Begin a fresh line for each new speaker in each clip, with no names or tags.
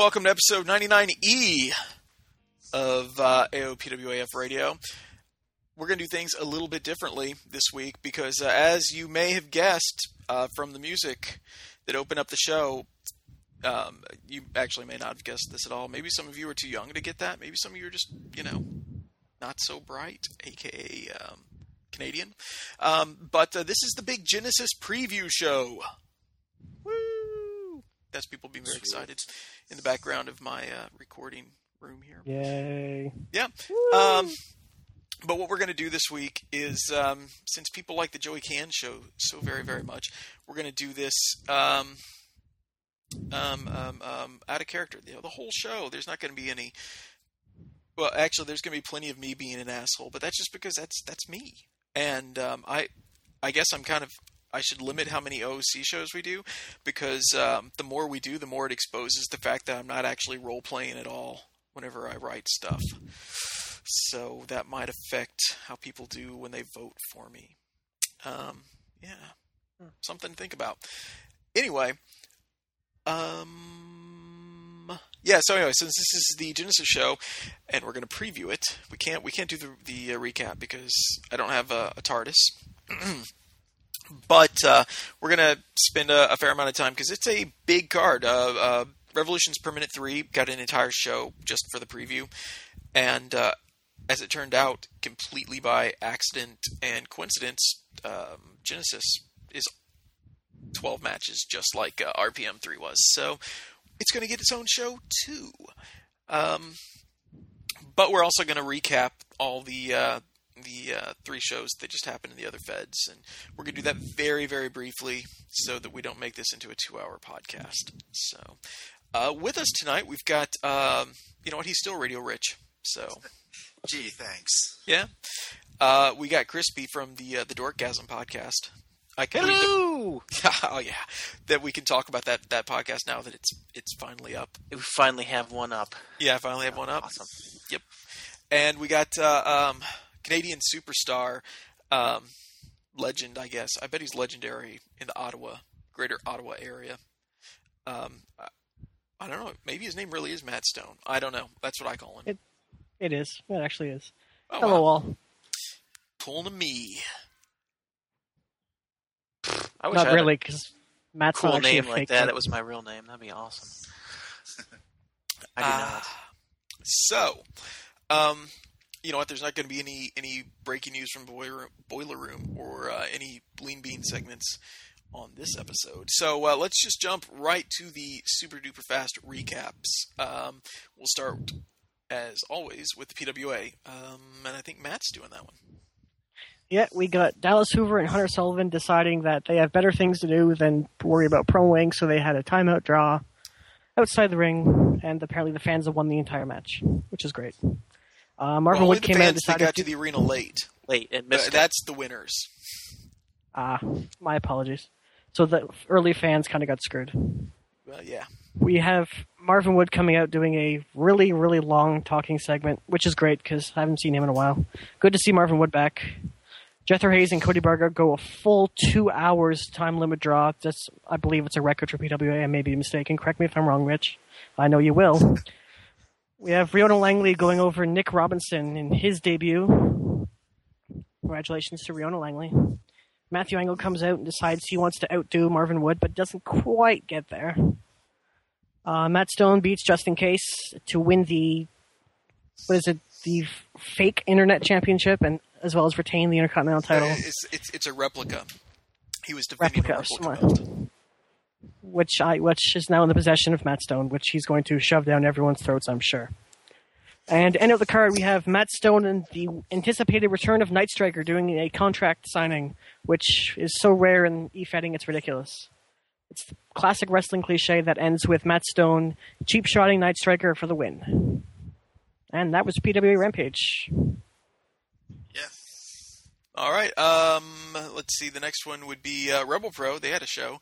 welcome to episode 99E of uh, AOPWAF Radio. We're going to do things a little bit differently this week because, uh, as you may have guessed uh, from the music that opened up the show, um, you actually may not have guessed this at all. Maybe some of you are too young to get that. Maybe some of you are just, you know, not so bright, aka um, Canadian. Um, but uh, this is the big Genesis preview show. Woo! That's people being very excited in the background of my uh, recording room here.
Yay.
Yeah. Um, but what we're going to do this week is, um, since people like the Joey Can show so very, very much, we're going to do this um, um, um, um, out of character. You know, the whole show. There's not going to be any. Well, actually, there's going to be plenty of me being an asshole, but that's just because that's that's me. And um, I, I guess I'm kind of. I should limit how many OOC shows we do because um, the more we do, the more it exposes the fact that I'm not actually role playing at all whenever I write stuff. So that might affect how people do when they vote for me. Um, yeah, something to think about. Anyway, um, yeah. So anyway, since this is the Genesis show, and we're going to preview it, we can't we can't do the the uh, recap because I don't have a, a TARDIS. but uh, we're gonna spend a, a fair amount of time because it's a big card. Uh, uh, Revolutions per minute three got an entire show just for the preview, and uh, as it turned out, completely by accident and coincidence, um, Genesis is 12 matches, just like uh, RPM 3 was. So it's going to get its own show, too. Um, but we're also going to recap all the uh, the uh, three shows that just happened in the other feds, and we're going to do that very, very briefly, so that we don't make this into a two-hour podcast. So, uh, with us tonight, we've got um, you know what? He's still Radio Rich, so
Gee, thanks.
yeah. Uh, we got Crispy from the uh, the Dorkgasm podcast. I can believe
Hello!
that, oh yeah, that we can talk about that that podcast now that it's it's finally up.
We finally have one up.
Yeah, I finally have one up.
Awesome. Yep.
And we got uh, um, Canadian superstar um, legend, I guess. I bet he's legendary in the Ottawa, Greater Ottawa area. Um, I, I don't know. Maybe his name really is Matt Stone. I don't know. That's what I call him.
It- It is. It actually is.
Oh,
Hello,
wow.
all.
Pull to me.
I wish
Not
I
really, because Matt's
cool
not actually
name
a
like
fake
that.
name.
That was my real name. That'd be awesome. I do
Ah,
not.
So, um, you know what? There's not going to be any any breaking news from Boiler Boiler Room or uh, any Lean Bean segments on this episode. So uh, let's just jump right to the super duper fast recaps. Um, we'll start as always with the PWA, um, and I think Matt's doing that one.
Yeah, we got Dallas Hoover and Hunter Sullivan deciding that they have better things to do than worry about promoing, so they had a timeout draw outside the ring, and apparently the fans have won the entire match, which is great. Uh, Marvin
well,
Wood came out and
fans
decided
got to the arena late.
Late and
Uh,
missed it.
that's the winners.
Ah, my apologies. So the early fans kind of got screwed.
Well, yeah.
We have Marvin Wood coming out doing a really, really long talking segment, which is great because I haven't seen him in a while. Good to see Marvin Wood back. Jethro Hayes and Cody Barger go a full two hours time limit draw. That's, I believe it's a record for PWA. I may be mistaken. Correct me if I'm wrong, Rich. I know you will. We have Riona Langley going over Nick Robinson in his debut. Congratulations to Riona Langley. Matthew Angle comes out and decides he wants to outdo Marvin Wood, but doesn't quite get there. Uh, Matt Stone beats Justin Case to win the what is it? The fake Internet Championship, and as well as retain the Intercontinental title,
Uh, It's, it's it's a replica. He was defending
Replica
a replica belt.
Which I which is now in the possession of Matt Stone, which he's going to shove down everyone's throats, I'm sure. And end of the card, we have Matt Stone and the anticipated return of Night Striker doing a contract signing, which is so rare in e-fedding, it's ridiculous. It's the classic wrestling cliche that ends with Matt Stone cheap shotting Night Striker for the win. And that was PWA Rampage.
All right. Um, let's see. The next one would be uh, Rebel Pro. They had a show,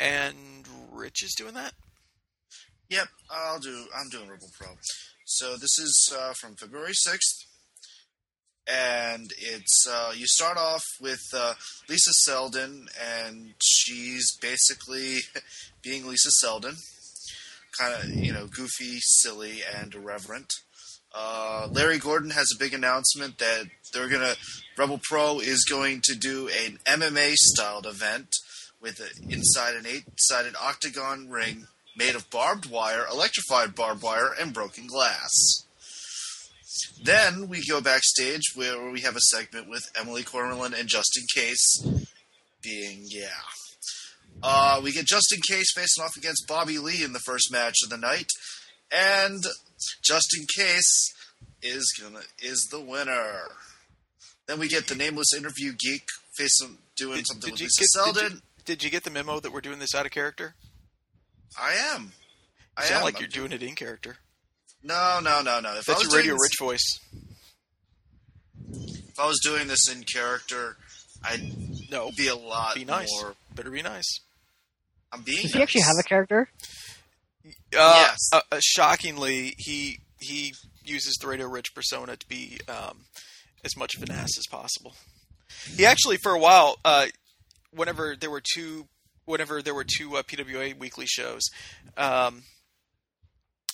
and Rich is doing that.
Yep, I'll do. I'm doing Rebel Pro. So this is uh, from February sixth, and it's uh, you start off with uh, Lisa Selden, and she's basically being Lisa Selden, kind of you know goofy, silly, and irreverent. Uh, Larry Gordon has a big announcement that they're gonna Rebel Pro is going to do an MMA styled event with a, inside an eight sided octagon ring made of barbed wire, electrified barbed wire, and broken glass. Then we go backstage where we have a segment with Emily Cormerlin and Justin Case being, yeah. Uh, we get Justin Case facing off against Bobby Lee in the first match of the night, and Justin Case is gonna is the winner. Then we get the nameless interview geek facing doing
Did,
something
did
with Lisa
get,
Selden.
Did, you, get the memo that we're doing this out of character?
I am. I
sound
am.
like
I'm
you're doing it in character.
No, no, no, no. If
That's
was
your Radio
doing
Rich voice.
if I was doing this in character, I'd
No,
be a lot
be nice.
more.
Better be nice.
I'm being.
Does he actually have a character?
Uh,
Yes.
uh, uh, shockingly, he he uses the Radio Rich persona to be um, as much of an ass as possible. He actually, for a while, uh, whenever there were two, whenever there were two uh, PWA weekly shows, um,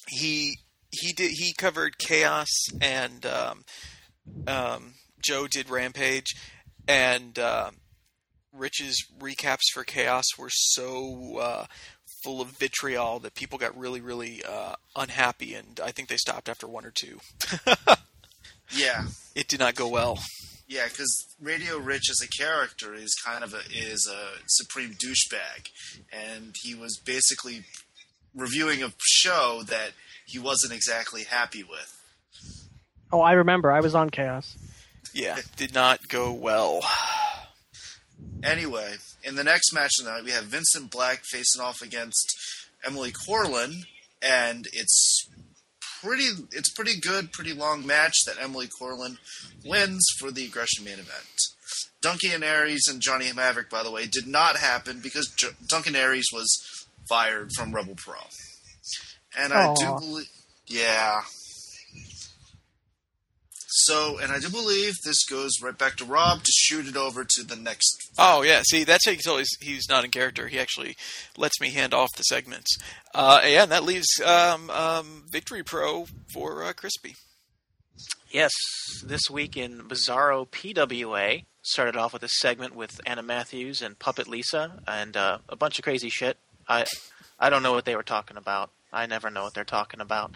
he he did he covered Chaos and um, um, Joe did Rampage, and uh, Rich's recaps for Chaos were so uh, full of vitriol that people got really, really uh, unhappy, and I think they stopped after one or two.
Yeah,
It did not go well.
Yeah, because Radio Rich as a character is kind of a is a supreme douchebag, and he was basically reviewing a show that he wasn't exactly happy with.
Oh, I remember. I was on Chaos.
Yeah, did not go well.
Anyway, in the next match tonight, we have Vincent Black facing off against Emily Corlin, and it's pretty it's pretty good, pretty long match that Emily Corlin wins for the aggression main event. Duncan and Aries and Johnny Maverick, by the way, did not happen because J- Duncan Aries was fired from Rebel Pro, and I do believe, yeah. So, and I do believe this goes right back to Rob to shoot it over to the next.
Oh yeah, see that's how you can tell he's, he's not in character. He actually lets me hand off the segments. Uh, yeah, and that leaves um, um, Victory Pro for uh, Crispy.
Yes, this week in Bizarro PWA started off with a segment with Anna Matthews and Puppet Lisa and uh, a bunch of crazy shit. I I don't know what they were talking about. I never know what they're talking about,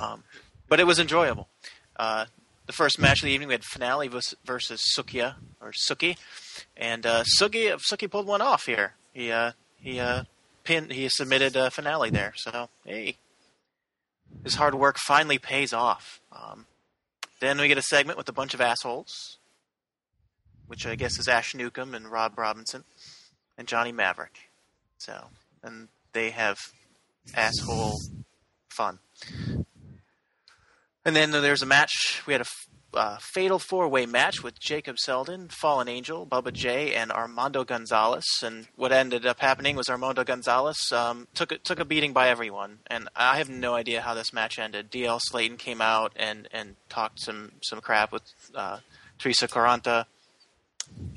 um, but it was enjoyable. Uh, the first match of the evening, we had finale vers- versus Sukia or Suki, and uh, Suki Suki pulled one off here. He uh, he uh, pinned he submitted finale there. So hey, his hard work finally pays off. Um, then we get a segment with a bunch of assholes, which I guess is Ash Newcomb and Rob Robinson and Johnny Maverick. So, and they have asshole fun. And then there's a match. We had a uh, fatal four-way match with Jacob Selden, Fallen Angel, Bubba J, and Armando Gonzalez. And what ended up happening was Armando Gonzalez um, took a, took a beating by everyone. And I have no idea how this match ended. DL Slayton came out and, and talked some some crap with uh, Teresa Caranta,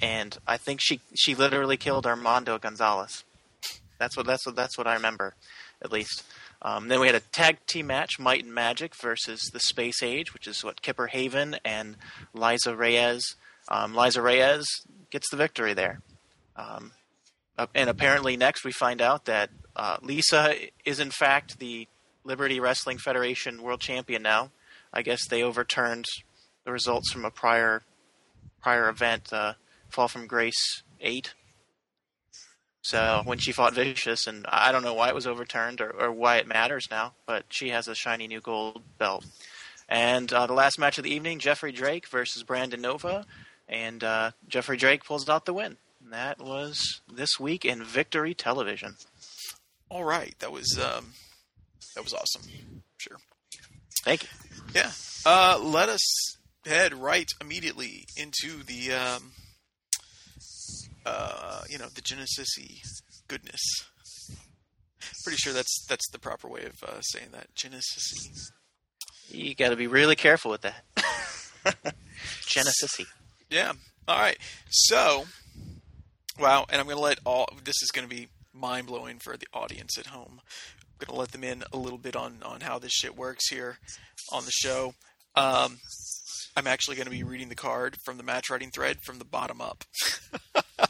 and I think she she literally killed Armando Gonzalez. That's what that's what that's what I remember, at least. Um, then we had a tag team match, Might and Magic versus the Space Age, which is what Kipper Haven and Liza Reyes. Um, Liza Reyes gets the victory there. Um, and apparently, next we find out that uh, Lisa is in fact the Liberty Wrestling Federation World Champion now. I guess they overturned the results from a prior prior event, uh, Fall from Grace Eight. So when she fought Vicious, and I don't know why it was overturned or, or why it matters now, but she has a shiny new gold belt. And uh, the last match of the evening, Jeffrey Drake versus Brandon Nova, and uh, Jeffrey Drake pulls out the win. And that was this week in Victory Television.
All right, that was um, that was awesome. Sure.
Thank you.
Yeah. Uh, let us head right immediately into the um, uh, you know the Genesis goodness. Pretty sure that's that's the proper way of uh, saying that Genesis.
You got to be really careful with that. Genesis.
Yeah. All right. So, wow. And I'm going to let all. This is going to be mind blowing for the audience at home. I'm going to let them in a little bit on on how this shit works here on the show. Um, I'm actually going to be reading the card from the match writing thread from the bottom up.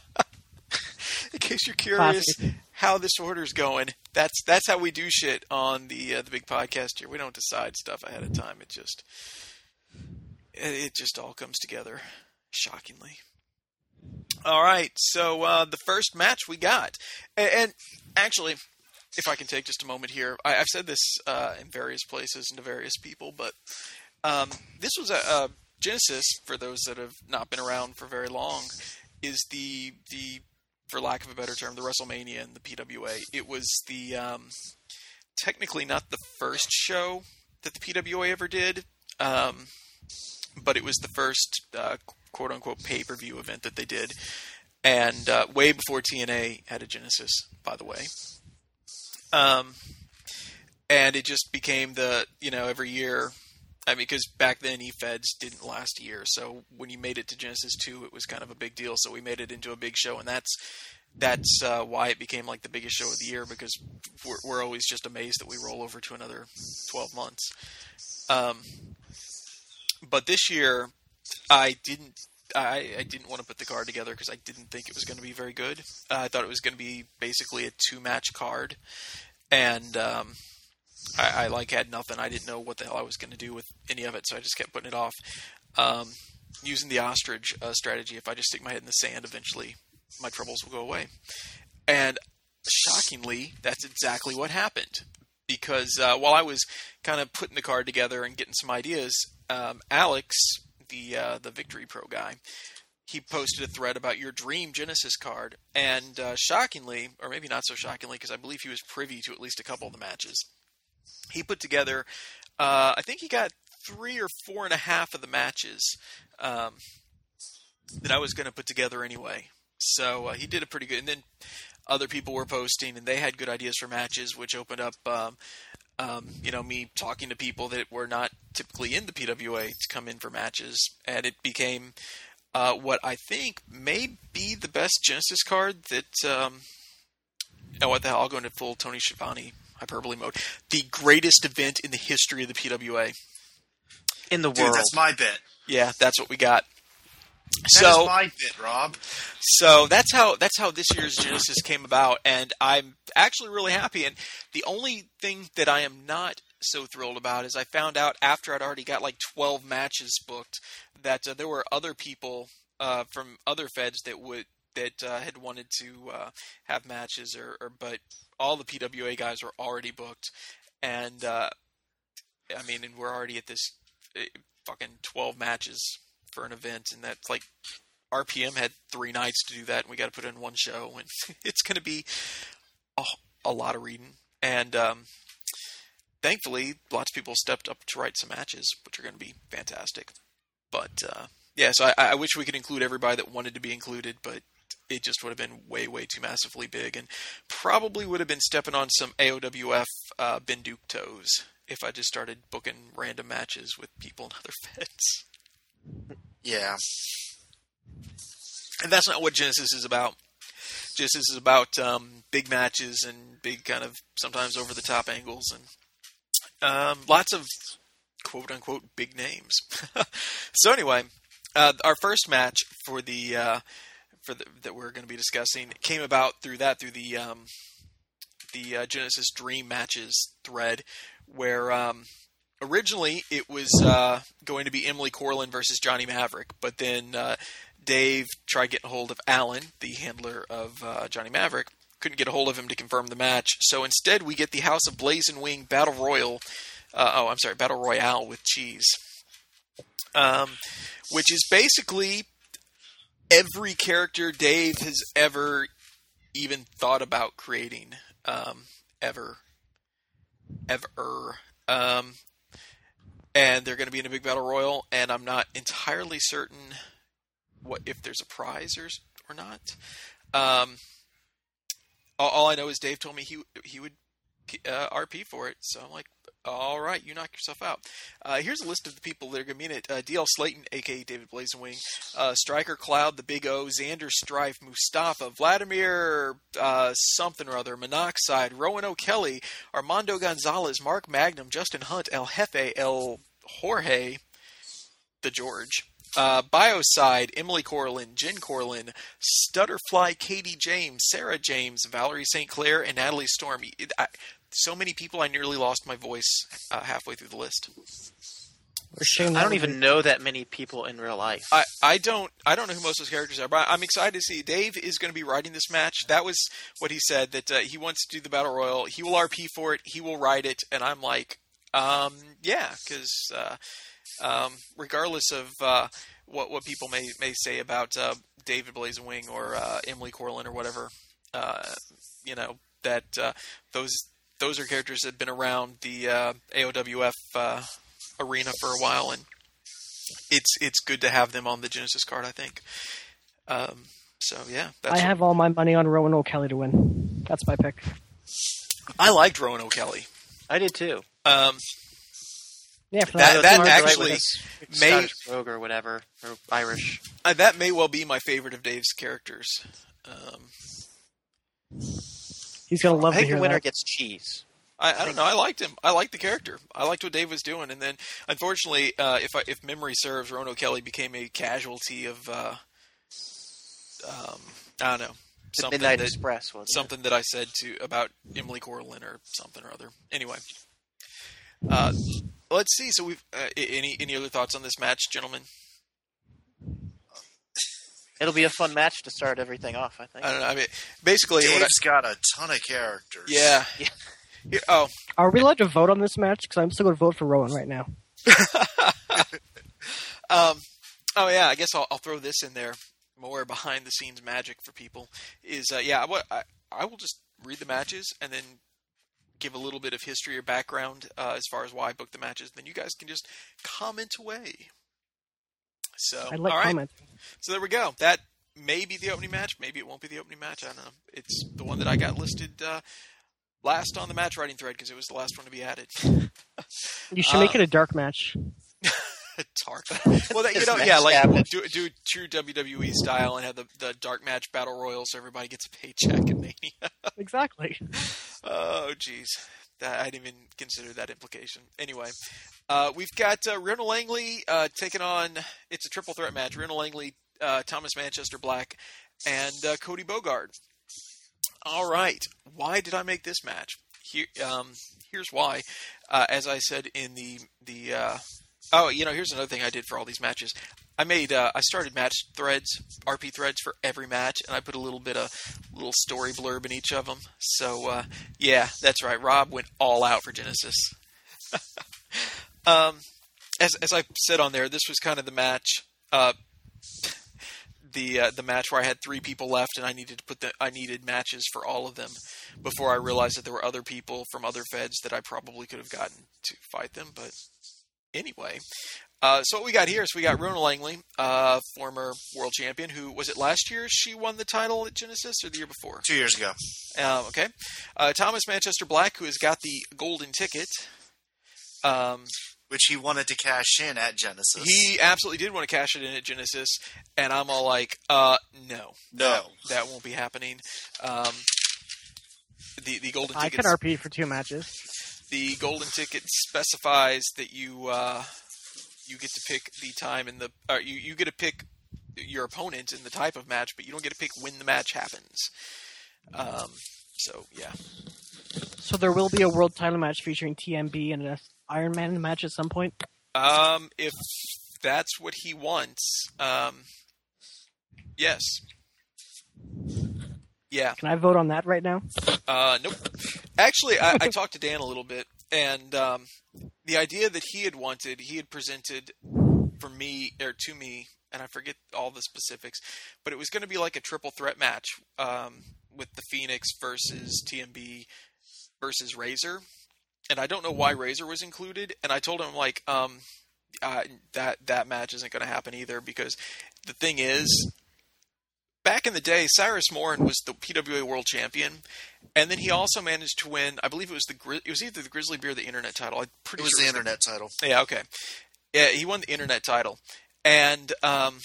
in case you're curious
Classic.
how this order's going, that's that's how we do shit on the uh, the big podcast here. We don't decide stuff ahead of time. It just it, just all comes together shockingly. All right, so uh, the first match we got, and, and actually, if I can take just a moment here, I, I've said this uh, in various places and to various people, but um, this was a, a Genesis for those that have not been around for very long. Is the the for lack of a better term, the WrestleMania and the PWA. It was the um, technically not the first show that the PWA ever did, um, but it was the first uh, quote unquote pay per view event that they did, and uh, way before TNA had a Genesis, by the way. Um, and it just became the you know every year. I mean, because back then E-Feds didn't last a year, so when you made it to Genesis two, it was kind of a big deal. So we made it into a big show, and that's that's uh, why it became like the biggest show of the year because we're, we're always just amazed that we roll over to another twelve months. Um, but this year, I didn't. I, I didn't want to put the card together because I didn't think it was going to be very good. Uh, I thought it was going to be basically a two match card, and um, I, I like had nothing. I didn't know what the hell I was going to do with any of it, so I just kept putting it off. Um, using the ostrich uh, strategy, if I just stick my head in the sand, eventually my troubles will go away. And shockingly, that's exactly what happened. Because uh, while I was kind of putting the card together and getting some ideas, um, Alex, the uh, the Victory Pro guy, he posted a thread about your dream Genesis card, and uh, shockingly, or maybe not so shockingly, because I believe he was privy to at least a couple of the matches. He put together uh, I think he got three or four and a half of the matches um, that I was going to put together anyway. So uh, he did a pretty good. And then other people were posting, and they had good ideas for matches, which opened up, um, um, you know, me talking to people that were not typically in the PWA to come in for matches, and it became uh, what I think may be the best Genesis card that. Um, oh, what the hell? I'll go into full Tony Schiavone hyperbole mode. The greatest event in the history of the PWA.
In the
Dude,
world.
that's my bit.
Yeah, that's what we got.
That
so
my bit, Rob.
so that's how that's how this year's Genesis came about, and I'm actually really happy. And the only thing that I am not so thrilled about is I found out after I'd already got like 12 matches booked that uh, there were other people uh, from other feds that would that uh, had wanted to uh, have matches, or, or but all the PWA guys were already booked, and uh, I mean, and we're already at this uh, fucking 12 matches for an event, and that's like RPM had three nights to do that, and we got to put in one show, and it's going to be a, a lot of reading. And um, thankfully, lots of people stepped up to write some matches, which are going to be fantastic. But uh, yeah, so I, I wish we could include everybody that wanted to be included, but it just would have been way, way too massively big, and probably would have been stepping on some AOWF uh, Binduk toes if I just started booking random matches with people in other feds.
Yeah.
and that's not what Genesis is about. Genesis is about um, big matches and big kind of sometimes over the top angles and um, lots of quote unquote big names. so anyway, uh, our first match for the uh, for the, that we're going to be discussing came about through that through the um, the uh, Genesis Dream matches thread where um, originally it was uh, going to be Emily Corlin versus Johnny Maverick, but then uh, Dave tried getting a hold of Alan, the handler of uh, Johnny Maverick. Couldn't get a hold of him to confirm the match, so instead we get the House of Blazing Wing Battle Royal. Uh, oh, I'm sorry, Battle Royale with cheese, um, which is basically every character Dave has ever even thought about creating, um, ever, ever. Um, and they're going to be in a big battle royal, and I'm not entirely certain what if there's a prize or or not. Um, all, all I know is Dave told me he he would uh, RP for it, so I'm like, all right, you knock yourself out. Uh, here's a list of the people that are going to be in it: uh, DL Slayton, aka David Blazingwing, uh, Striker Cloud, the Big O, Xander Strife, Mustafa, Vladimir, uh, something or other, Monoxide, Rowan O'Kelly, Armando Gonzalez, Mark Magnum, Justin Hunt, El Jefe, El Jorge, the George. Uh, Bioside, Emily Corlin, Jen Corlin, Stutterfly, Katie James, Sarah James, Valerie St. Clair, and Natalie Storm. I- so many people, I nearly lost my voice uh, halfway through the list.
I don't even know that many people in real life.
I, I don't I don't know who most of those characters are, but I'm excited to see Dave is going to be riding this match. That was what he said that uh, he wants to do the battle royal. He will RP for it. He will ride it, and I'm like, um, yeah, because uh, um, regardless of uh, what what people may may say about uh, David Blazingwing or uh, Emily Corlin or whatever, uh, you know that uh, those those are characters that have been around the uh, AOWF uh, arena for a while, and it's it's good to have them on the Genesis card. I think. Um, so yeah, that's
I have all my money on Rowan O'Kelly to win. That's my pick.
I liked Rowan O'Kelly.
I did too.
Um,
Yeah, for
That-
that,
that
Smart to write with
actually
his
may-
Scottish brogue or whatever, or Irish.
uh, that may well be my favorite of Dave's characters. Um,
he's gonna love
I
to
think the winner
that.
gets cheese.
I, I don't know. I liked him. I liked the character. I liked what Dave was doing. And then, unfortunately, uh, if I, if memory serves, Rowan O'Kelly became a casualty of uh, um, I don't know something
Midnight
that,
Express
something that I said to about Emily Corlin or something or other. Anyway, uh, let's see. So we've uh, any any other thoughts on this match, gentlemen?
It'll be a fun match to start everything off. I think.
I don't know. I mean, basically, what I,
Dave's got a ton of characters.
yeah.
Yeah.
Here- oh,
Are we allowed to vote on this match? Because I'm still going to vote for Rowan right now.
Um, oh yeah, I guess I'll, I'll throw this in there. More behind the scenes magic for people is uh, yeah. What I, I will just read the matches and then give a little bit of history or background uh, as far as why I booked the matches, then you guys can just comment away. So,
I like
all right.
comments.
So there we go. That may be the opening match. Maybe it won't be the opening match. I don't know. It's the one that I got listed uh, last on the match writing thread because it was the last one to be added.
You should make
Uh,
it a dark match.
dark. Well, that, you know, yeah, like
happened.
do do true WWE style and have the the dark match battle royal so everybody gets a paycheck and Mania.
Exactly.
Oh, jeez. That, I didn't even consider that implication. Anyway, uh, we've got uh, Rona Langley uh, taking on. It's a triple threat match. Rona Langley, uh, Thomas Manchester Black, and uh, Cody Bogard. All right. Why did I make this match? Here, um, here's why. Uh, as I said in the the. Uh, oh, you know, here's another thing I did for all these matches. I made uh, I started match threads, RP threads for every match, and I put a little bit of little story blurb in each of them. So uh, yeah, that's right. Rob went all out for Genesis. um, as as I said on there, this was kind of the match. Uh, the uh, the match where I had three people left, and I needed to put the I needed matches for all of them before I realized that there were other people from other feds that I probably could have gotten to fight them. But anyway, uh, so what we got here is we got Rona Langley, uh, former world champion, who was it last year she won the title at Genesis or the year before?
Two years ago.
Um, okay. Uh, Thomas Manchester Black, who has got the golden ticket. Um,
Which he wanted to cash in at Genesis.
he absolutely did want to cash it in at Genesis, and I'm all like, uh, no,
No.
that won't be happening. Um, the the golden
I
ticket
could RP for two matches.
the golden ticket specifies that you uh, you get to pick the time and the uh, you you get to pick your opponent and the type of match, but you don't get to pick when the match happens. Um, so yeah,
So there will be a world title match featuring TMB and an Iron Man match at some point.
um, if that's what he wants, um, yes, yeah.
Can I vote on that right now?
Uh, nope. Actually, I, I talked to Dan a little bit, and um, the idea that he had wanted, he had presented for me or to me, and I forget all the specifics, but it was going to be like a triple threat match um, with the Phoenix versus TMB versus Razor, and I don't know why Razor was included, and I told him like um, uh, that that match isn't going to happen either because the thing is. Back in the day, Cyrus Morin was the PWA World Champion, and then he also managed to win. I believe it was the Gri- it was either the Grizzly Bear or the Internet title. I'm pretty
It was
sure
the internet title.
yeah, okay. Yeah, he won the internet title, and um,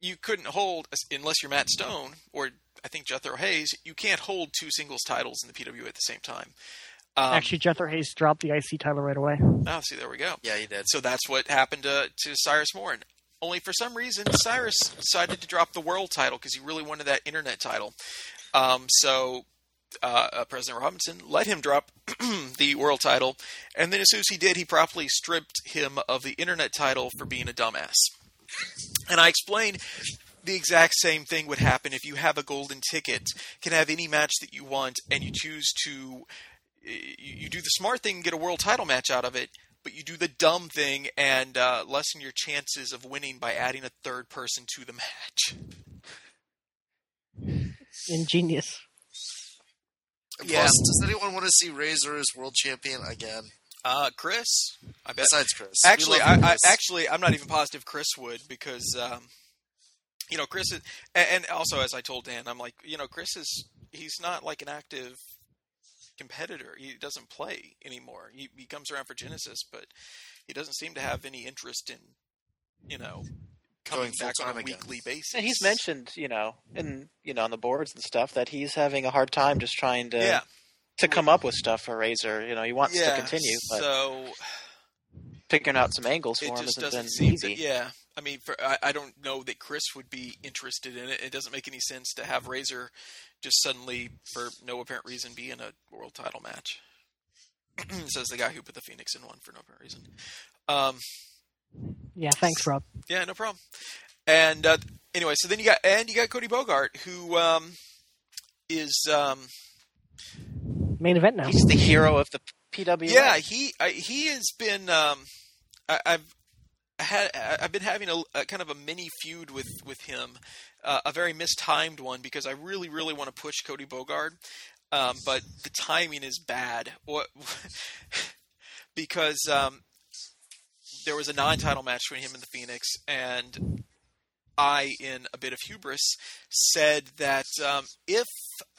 you couldn't hold unless you're Matt Stone or I think Jethro Hayes. You can't hold two singles titles in the PWA at the same time. Um,
Actually, Jethro Hayes dropped the IC title right away.
oh, see, there we go.
Yeah, he did.
So that's what happened to, to Cyrus Morin. Only for some reason, Cyrus decided to drop the world title because he really wanted that internet title. Um, so uh, uh, President Robinson let him drop the world title, and then as soon as he did, he promptly stripped him of the internet title for being a dumbass. And I explained the exact same thing would happen if you have a golden ticket, can have any match that you want, and you choose to you you do the smart thing and get a world title match out of it, but you do the dumb thing and uh, lessen your chances of winning by adding a third person to the match.
Ingenious.
Yeah.
Plus, does anyone want to see Razor as world champion again?
Uh, Chris, I bet.
Besides Chris.
Actually, I,
you,
I
Chris.
actually I'm not even positive Chris would because um, you know Chris is, and, and also as I told Dan, I'm like you know Chris is he's not like an active competitor. He doesn't play anymore. He, he comes around for Genesis, but he doesn't seem to have any interest in you know coming back on a
again.
weekly basis.
And he's mentioned, you know, in you know on the boards and stuff that he's having a hard time just trying to
yeah,
to come up with stuff for Razor. You know, he wants
yeah.
to continue, but
so
figuring out some angles for
it
him
just
hasn't
doesn't
been
seem
easy.
that yeah i mean for, I, I don't know that chris would be interested in it it doesn't make any sense to have razor just suddenly for no apparent reason be in a world title match says the guy who put the phoenix in one for no apparent reason um,
Yeah, thanks, Rob.
yeah no problem and uh, anyway so then you got and you got cody bogard who um, is um,
Main event now.
He's the hero of the PWA.
Yeah, he I, he has been. Um, I, I've had I've been having a, a kind of a mini feud with with him, uh, a very mistimed one because I really really want to push Cody Bogard. um, but the timing is bad. What? because um, there was a non-title match between him and the Phoenix, and I, in a bit of hubris, said that um, if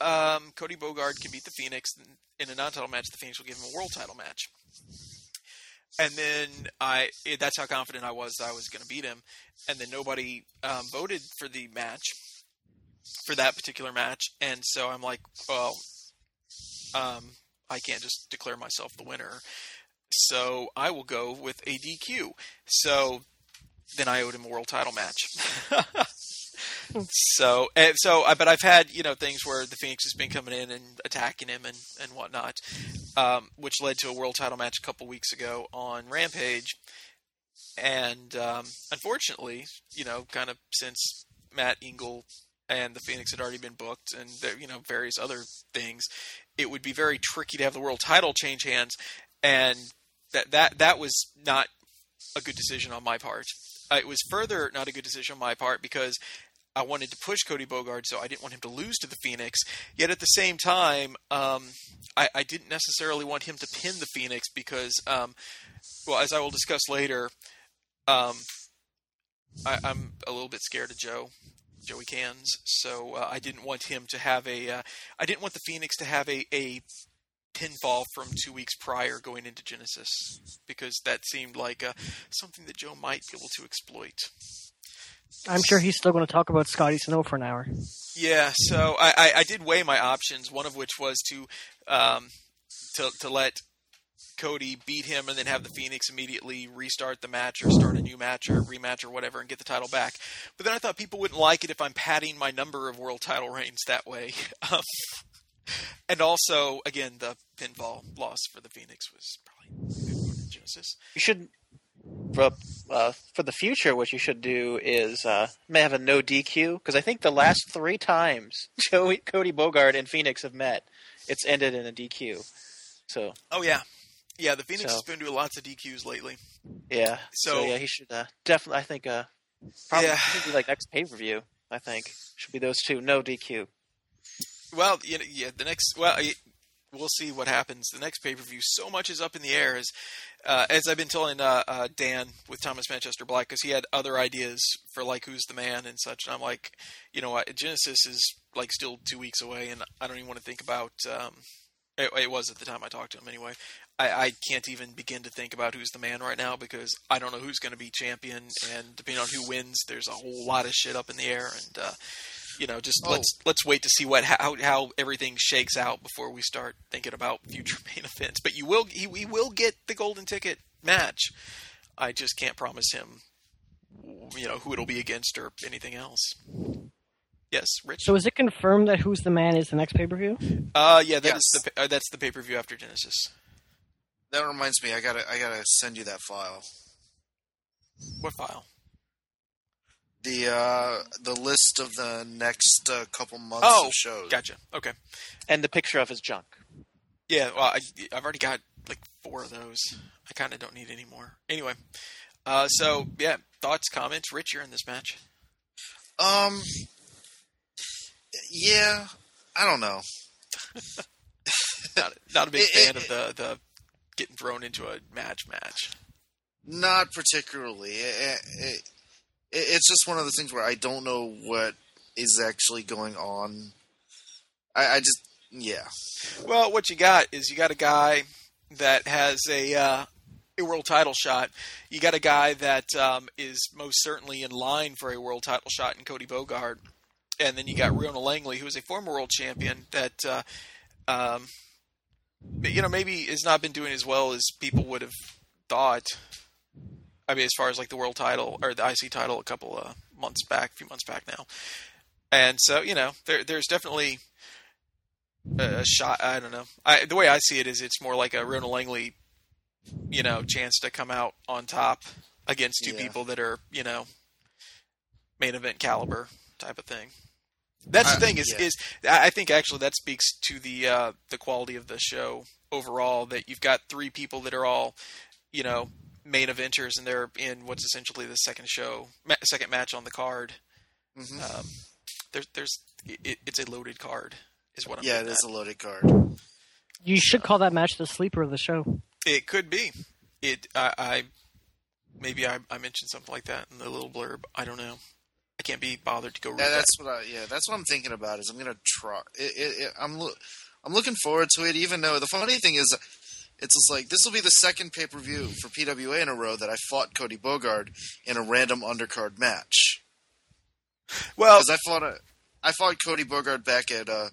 um, Cody Bogard can beat the Phoenix in a non-title match, the Phoenix will give him a world title match. And then I, that's how confident I was I was going to beat him. And then nobody um, voted for the match, for that particular match. And so I'm like, well, um, I can't just declare myself the winner. So I will go with a DQ. So then I owed him a world title match. so, so, but I've had you know things where the Phoenix has been coming in and attacking him and and whatnot, um, which led to a world title match a couple weeks ago on Rampage. And um, unfortunately, you know, kind of since Matt Engel and the Phoenix had already been booked, and you know various other things, it would be very tricky to have the world title change hands, and that that that was not a good decision on my part. Uh, it was further not a good decision on my part because I wanted to push Cody Bogard, so I didn't want him to lose to the Phoenix. Yet at the same time, um, I, I, didn't necessarily want him to pin the Phoenix because, um, well, as I will discuss later, um, I, am a little bit scared of Joe, Joey Cans. So uh, I didn't want him to have a. Uh, I didn't want the Phoenix to have a, a pinfall from two weeks prior going into Genesis because that seemed like uh, something that Joe might be able to exploit.
I'm sure he's still going to talk about Scotty Snow for an hour.
Yeah, so I, I, I did weigh my options. One of which was to um, to to let Cody beat him and then have the Phoenix immediately restart the match or start a new match or rematch or whatever and get the title back. But then I thought people wouldn't like it if I'm padding my number of world title reigns that way. Um, and also, again, the pinfall loss for the Phoenix was probably Genesis.
You should, for, uh, for the future, what you should do is uh, may have a no DQ because I think the last three times Joey, Cody Bogard and Phoenix have met, it's ended in a DQ. So.
Oh yeah, yeah. The Phoenix so, has been doing lots of DQs lately.
Yeah. So, so yeah, he should uh, definitely. I think. Uh, probably yeah. be like next pay per view. I think should be those two. No DQ.
Well, you yeah, the next well, we'll see what happens. The next pay per view, so much is up in the air. As uh, as I've been telling uh, uh, Dan with Thomas Manchester Black, because he had other ideas for like who's the man and such, and I'm like, you know, Genesis is like still two weeks away, and I don't even want to think about. Um, it, it, was at the time I talked to him anyway. I, I, can't even begin to think about who's the man right now because I don't know who's going to be champion, and depending on who wins, there's a whole lot of shit up in the air, and uh, you know, just oh. let's let's wait to see what how how everything shakes out before we start thinking about future main events. But you will he, he will get the golden ticket match. I just can't promise him, you know, who it'll be against or anything else. Yes, Rich.
So is it confirmed that Who's the Man is the next pay per view?
Uh, yeah, that yes. the uh, that's the pay per view after Genesis.
That reminds me, I gotta I gotta send you that file.
What file?
The uh, the list of the next uh, couple months
oh,
of shows.
Gotcha. Okay.
And the picture of his junk.
Yeah, well, I, have already got like four of those. I kind of don't need any more. Anyway, uh, so yeah, thoughts, comments. Rich, you're in this match.
Um, yeah, I don't know.
not, not a big it, fan it, of the the getting thrown into a match match.
Not particularly. It, it's just one of those things where I don't know what is actually going on. I, I just yeah.
Well, what you got is you got a guy that has a uh, a world title shot. You got a guy that um, is most certainly in line for a world title shot in Cody Bogard, and then you got Riona Langley, who is a former world champion that. Uh, um, you know, maybe has not been doing as well as people would have thought. I mean, as far as like the world title or the IC title, a couple of months back, a few months back now, and so you know, there, there's definitely a, shot. I don't know. I, the way I see it is, it's more like a Riona Langley, you know, chance to come out on top against two yeah. people that are you know main event caliber type of thing. That's the thing is yeah. is I think actually that speaks to the uh, the quality of the show overall. That you've got three people that are all you know main eventers, and they're in what's essentially the second show, ma- second match on the card. Mm-hmm. Um, there's, there's, it, it's a loaded card. Is what I'm.
Yeah, it
getting
is a loaded card.
You should call that match the sleeper of the show.
It could be. It. I. I maybe I, I mentioned something like that in the little blurb. I don't know. I can't be bothered to go read
Yeah,
that.
that's what I. Yeah, that's what I'm thinking about. Is I'm gonna try. It, it, it, I'm. Lo- I'm looking forward to it. Even though the funny thing is, it's just like this will be the second pay per view for PWA in a row that I fought Cody Bogard in a random undercard match.
Well,
Because I fought a, I fought Cody Bogard back at. Uh,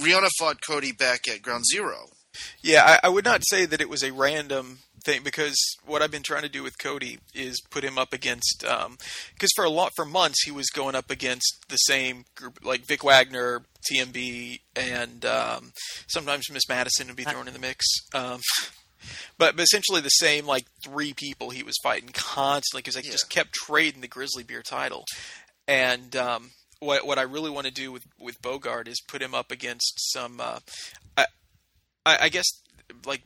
Rihanna fought Cody back at Ground Zero.
Yeah, I, I would not say that it was a random thing because what I've been trying to do with Cody is put him up against because for a lot for months he was going up against the same group like Vic Wagner, TMB, and um, sometimes Miss Madison would be thrown in the mix. Um, but, but essentially the same like three people he was fighting constantly because they
Yeah.
just kept trading the Grizzly Beer title. And um, what what I really want to do with with Bogard is put him up against some. Uh, I, I, I guess like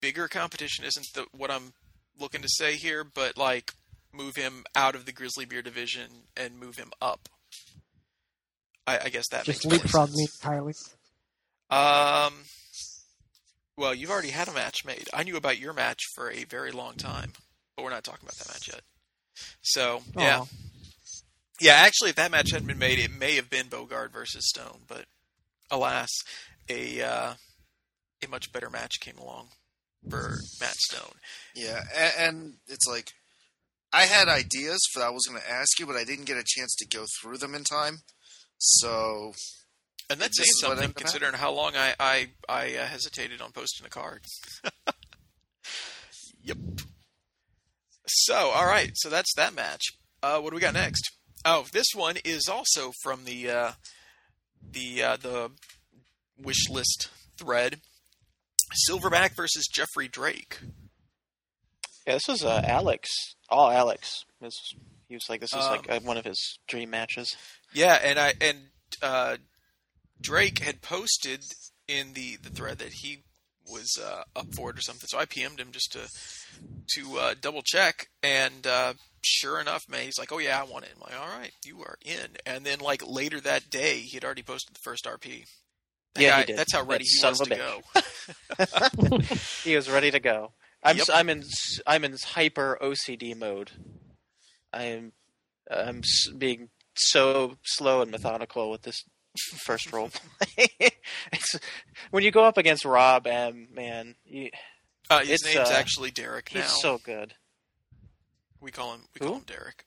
bigger competition isn't the, what I'm looking to say here, but like move him out of the Grizzly bear division and move him up. I, I guess that
Just leapfrog me entirely.
Um. Well, you've already had a match made. I knew about your match for a very long time, but we're not talking about that match yet. So yeah, yeah. Actually, if that match hadn't been made, it may have been Bogard versus Stone, but alas, a uh, a much better match came along for Matt Stone.
Yeah, and, and it's like I had ideas for that I was going to ask you, but I didn't get a chance to go through them in time. So
And that's saying something considering how long I I, I uh, hesitated on posting a card. yep. So, all right. So that's that match. Uh, what do we got next? Oh, this one is also from the uh, the uh, the wish list thread. Silverback versus Jeffrey Drake.
Yeah, this was uh, Alex. All Alex. This, he was like, this is
Um,
like uh, one of his dream matches.
Yeah, and I and uh, Drake had posted in the, the thread that he was uh, up for it or something. So I PM'd him just to to uh, double check, and uh, sure enough, man, he's like, "Oh yeah, I want it." I'm like, "All right, you are in." And then like later that day, he had already posted the first RP. That
Yeah,
guy-
he did.
That's how ready
That
he
son
was to go.
He was ready to go. I'm
Yep.
s- I'm in s- I'm in hyper OCD mode. I'm I'm being so slow and methodical with this first role. it's, when you go up against Rob M, man, you,
Uh, his name's
uh,
actually Derek
he's so good.
we call him we
Who?
call him Derek.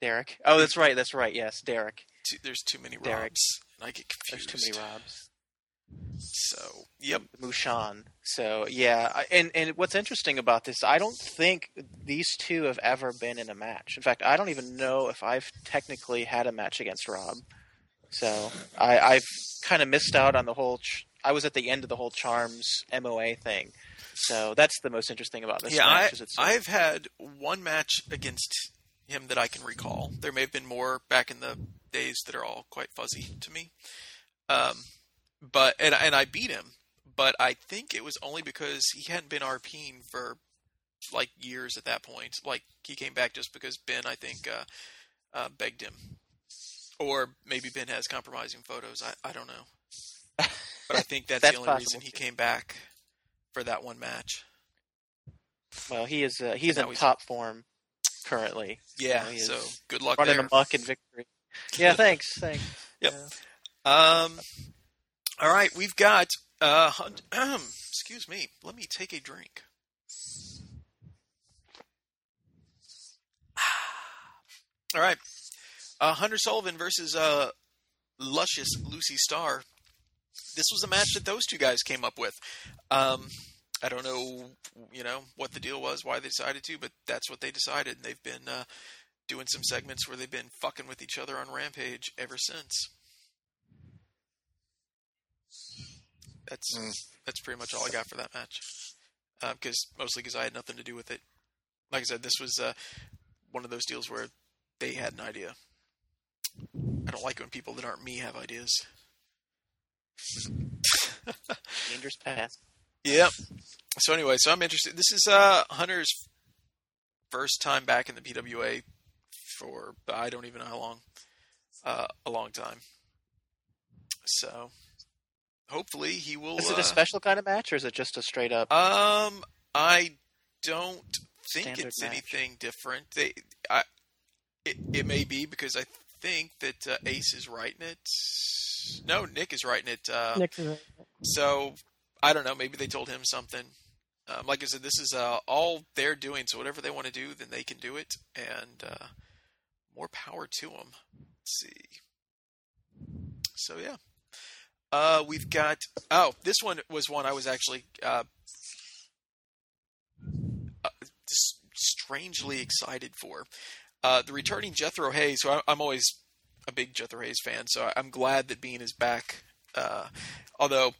Derek. Oh, that's right. That's right. Yes, Derek.
Too, there's too many Robs,
Derek.
I get
There's
confused.
too many Robs.
So, yep.
Mushan. So yeah, I- and and what's interesting about this, I don't think these two have ever been in a match. In fact, I don't even know if I've technically had a match against Rob. So I, I've kind of missed out on the whole. Ch- I was at the end of the whole Charms MOA thing. So that's the most interesting about this
yeah, I,
match. is it's
I've had one match against him that I can recall. There may have been more back in the days that are all quite fuzzy to me. Um, but and and I beat him, but I think it was only because he hadn't been RPing for like years at that point. Like he came back just because Ben, I think, uh, uh, begged him, or maybe Ben has compromising photos. I I don't know, but I think that's,
That's
the only reason he came back for that one match.
well, he is uh, he's in top form currently,
Yeah,
he is
so good luck
running
there.
amok in victory. Yeah, thanks, thanks.
Yep.
Yeah.
Um, all right, we've got. Uh, hun- excuse me. Let me take a drink. All right, uh, Hunter Sullivan versus uh, luscious Lucy Starr. This was a match that those two guys came up with. Um, I don't know, you know, what the deal was, why they decided to, but that's what they decided. And they've been uh, doing some segments where they've been fucking with each other on Rampage ever since. That's
Mm.
that's pretty much all I got for that match. Because mostly because I had nothing to do with it. Like I said, this was uh, one of those deals where they had an idea. I don't like when people that aren't me have ideas.
Dangerous path.
Yep. So anyway, so I'm interested. This is uh, Hunter's first time back in the PWA for I don't even know how long. Uh, a long time. So hopefully he will.
Is it
uh,
a special kind of match, or is it just a straight up?
Um, I don't think it's
match.
anything different. They, I, it, it may be because I think that uh, Ace is writing it. No, Nick is writing it. Uh,
Nick, uh,
So I don't know. Maybe they told him something. Um, like I said, this is uh, all they're doing. So whatever they want to do, then they can do it, and uh, more power to them. Let's see. So yeah, uh, we've got. Oh, this one was one I was actually uh, uh, strangely excited for. Uh, the returning Jethro Hayes, who I, I'm always a big Jethro Hayes fan, so I'm glad that Bean is back. Uh, although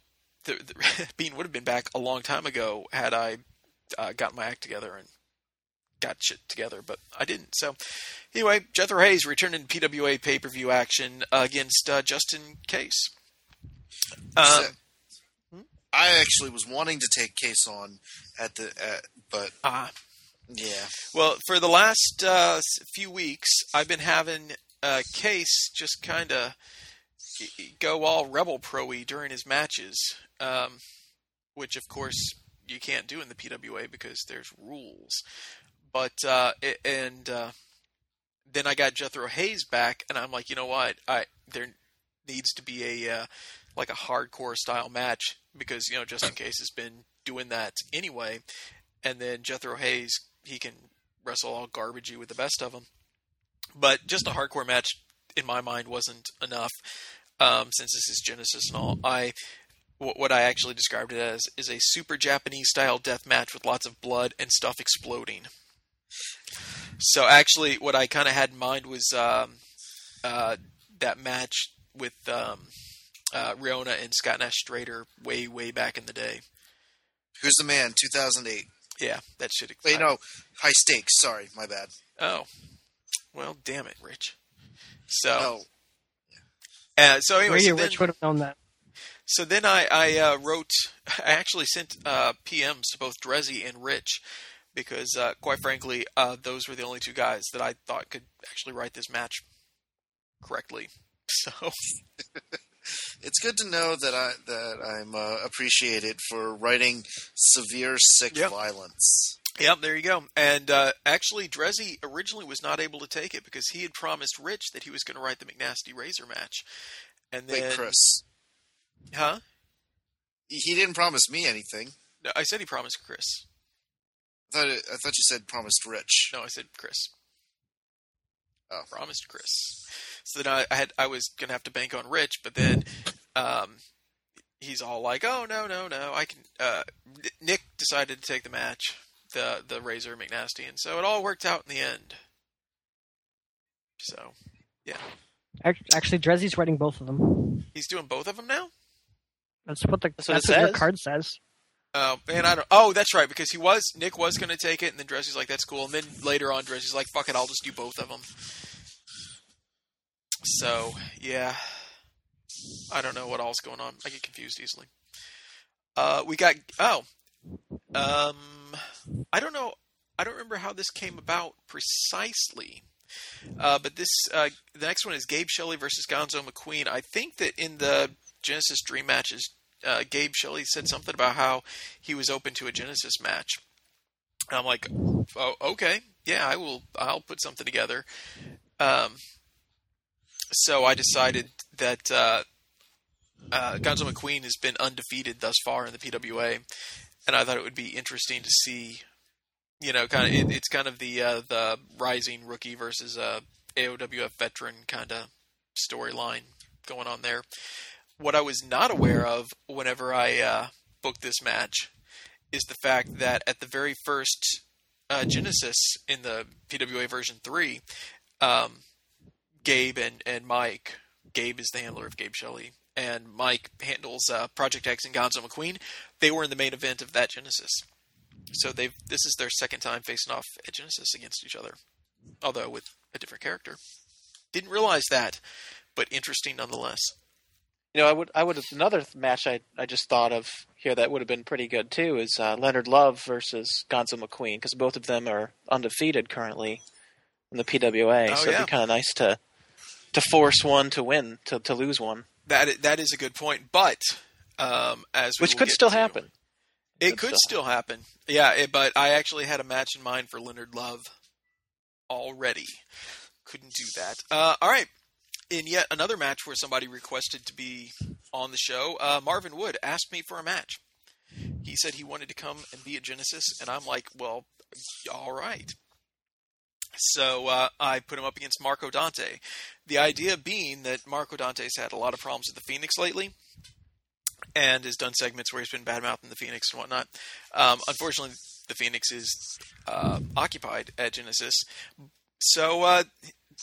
the, the, Bean would have been back a long time ago had I uh, got my act together and got shit together, but I didn't. So anyway, Jethro Hayes returning to PWA pay per view action against uh, Justin Case. Um,
So- I actually was wanting to take Case on at the, uh, but
ah,
yeah,
Well, for the last uh, few weeks, I've been having uh, Case just kind of go all rebel pro-y during his matches, um, which of course you can't do in the PWA because there's rules. But uh, a- and uh, then I got Jethro Hayes back, and I'm like, you know what? I there needs to be a uh, like a hardcore style match because you know just in case has been doing that anyway, and then Jethro Hayes he can wrestle all garbagey with the best of them. But just a hardcore match in my mind wasn't enough um, since this is Genesis and all. I what I actually described it as is a super Japanese style death match with lots of blood and stuff exploding. So actually, what I kind of had in mind was um, uh, that match with um, uh, Riona and Scott Nash Strader way way back in the day.
who's the man? 2008.
Yeah, that should.
Wait, no, high stakes. Sorry, my bad.
Oh, well, damn it, Rich. So,
Oh,
uh, so anyway,
Radio
so then,
Rich would have known that.
so then I, I uh, wrote, I actually sent uh, PMs to both Drezzy and Rich because, uh, quite frankly, uh, those were the only two guys that I thought could actually write this match correctly. So,
it's good to know that I that I'm uh, appreciated for writing severe sick
Yep.
violence.
Yep, there you go. And uh, actually, Drezzy originally was not able to take it because he had promised Rich that he was going to write the McNasty Razor match. And then,
Wait, Chris,
huh?
he didn't promise me anything.
No, I said he promised Chris.
I thought it, I thought you said promised Rich.
No, I said Chris.
Oh.
promised Chris. So then I, I had I was gonna have to bank on Rich, but then um, he's all like, "Oh no, no, no! I can." Uh, Nick decided to take the match, the the Razor McNasty, and so it all worked out in the end. So
yeah. Actually, Drezzy's writing both of them.
he's doing both of them now.
That's what the
That's what
that's
it
what your card says.
Oh man, I don't. Oh, that's right, because he was Nick was going to take it, and then Drezzy's like, "That's cool." And then later on, Drezzy's like, "Fuck it, I'll just do both of them." So yeah, I don't know what all's going on. I get confused easily. Uh, we got oh, um, I don't know. I don't remember how this came about precisely. Uh, but this uh, the next one is Gabe Shelley versus Gonzo McQueen. I think that in the Genesis Dream matches, uh, Gabe Shelley said something about how he was open to a Genesis match. And I'm like, oh, okay, yeah, I will. I'll put something together. Um, so I decided that uh, uh, Gonzo McQueen has been undefeated thus far in the PWA, and I thought it would be interesting to see. You know, kind of it, it's kind of the uh, the rising rookie versus uh, AOWF veteran kind of storyline going on there. What I was not aware of whenever I uh, booked this match is the fact that at the very first uh, Genesis in the PWA version three, um, Gabe and, and Mike, Gabe is the handler of Gabe Shelley, and Mike handles uh, Project X and Gonzo McQueen. They were in the main event of that Genesis, so they've this is their second time facing off at Genesis against each other, although with a different character. Didn't realize that, but interesting nonetheless.
You know, I would, I would another match I, I just thought of here that would have been pretty good too is uh, Leonard Love versus Gonzo McQueen because both of them are undefeated currently in the PWA.
Oh,
so it'd be kind of nice to to force one to win to to lose one,
That that is a good point, but um, as we
which could still
to-
happen.
It
Could still
happen. Yeah, it, but I actually had a match in mind for Leonard Love already. Couldn't do that. Uh, all right. In yet another match where somebody requested to be on the show, uh, Marvin Wood asked me for a match. He said he wanted to come and be at Genesis, and I'm like, well, all right. So uh, I put him up against Marco Dante. The idea being that Marco Dante's had a lot of problems with the Phoenix lately, and has done segments where he's been bad mouthing the Phoenix and whatnot. Um, unfortunately, the Phoenix is uh, occupied at Genesis, so uh,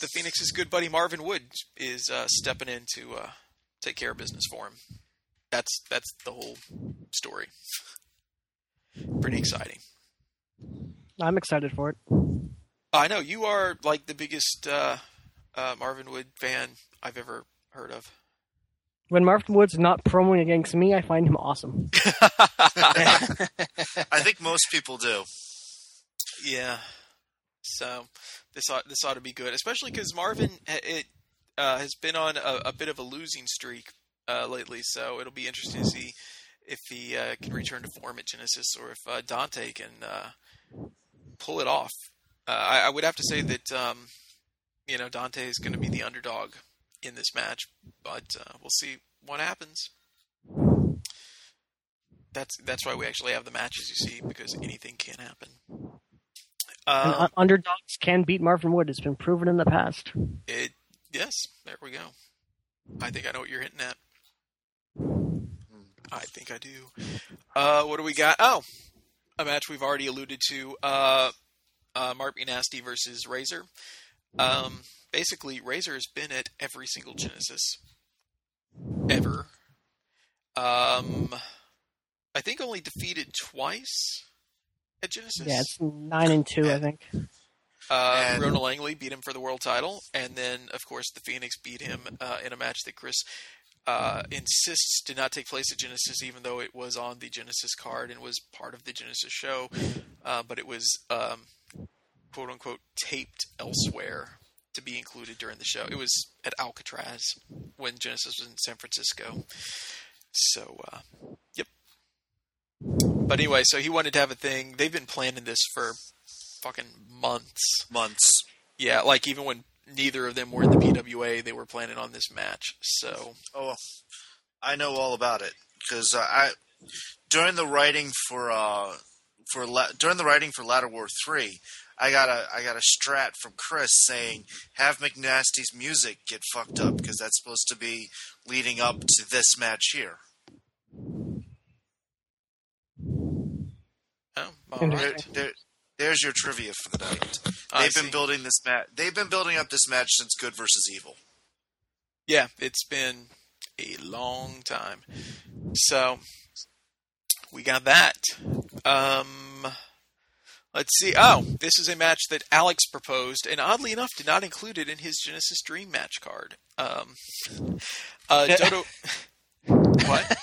the Phoenix's good buddy Marvin Wood is uh, stepping in to uh, take care of business for him. That's that's the whole story. Pretty exciting.
I'm excited for it.
I know you are like the biggest uh, uh, Marvin Wood fan I've ever heard of.
When Marvin Wood's not promoing against me, I find him awesome.
I think most people do.
Yeah. So this ought this ought to be good, especially because Marvin it uh, has been on a, a bit of a losing streak uh, lately. So it'll be interesting to see if he uh, can return to form at Genesis or if uh, Dante can uh, pull it off. Uh, I, I would have to say that um, you know Dante is going to be the underdog in this match, but we'll see what happens. That's that's why we actually have the matches, you see, because anything can happen. Um,
underdogs can beat Marvin Wood. It's been proven in the past.
It yes, there we go. I think I know what you're hitting at. I think I do. Uh, what do we got? Oh, a match we've already alluded to. Uh, uh, Mark B. Nasty versus Razor. Um, basically, Razor has been at every single Genesis ever. Um, I think only defeated twice at Genesis.
Yeah, it's nine and two, I think.
Uh,
And-
Rona Langley beat him for the world title, and then of course the Phoenix beat him uh, in a match that Chris uh, insists did not take place at Genesis, even though it was on the Genesis card and was part of the Genesis show, uh, but it was um, quote unquote taped elsewhere to be included during the show. It was at Alcatraz when Genesis was in San Francisco. So, uh, yep. But anyway, so he wanted to have a thing. They've been planning this for fucking months.
Months.
Yeah, like even when neither of them were in the PWA, they were planning on this match. So
Oh, I know all about it because uh, I during the writing for uh for La- during the writing for Ladder War three, I got a I got a strat from Chris saying have McNasty's music get fucked up because that's supposed to be leading up to this match here.
Oh, all
Interesting.
There, there's your trivia for the night. They've been
see.
building this match. They've been building up this match since Good versus Evil.
Yeah, it's been a long time. So we got that. Um, let's see. Oh, this is a match that Alex proposed, and oddly enough, did not include it in his Genesis Dream match card. Um, uh, Dodo. what?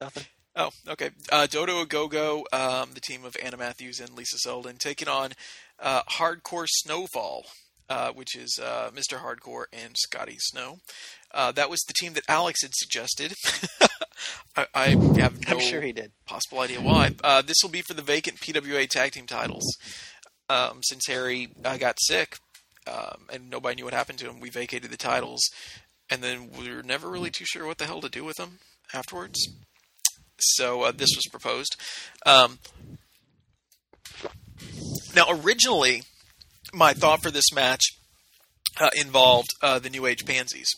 Nothing.
Oh, okay. Uh, Dodo Agogo, um, the team of Anna Matthews and Lisa Selden, taking on uh, Hardcore Snowfall, uh, which is uh, Mr. Hardcore and Scotty Snow. Uh, that was the team that Alex had suggested. I, I have no
I'm sure he did.
possible idea why. Uh, this will be for the vacant PWA tag team titles. Um, since Harry uh, got sick um, and nobody knew what happened to him, we vacated the titles, and then we were never really too sure what the hell to do with them afterwards. So uh, this was proposed. Um, now, originally, my thought for this match uh, involved uh, the New Age Pansies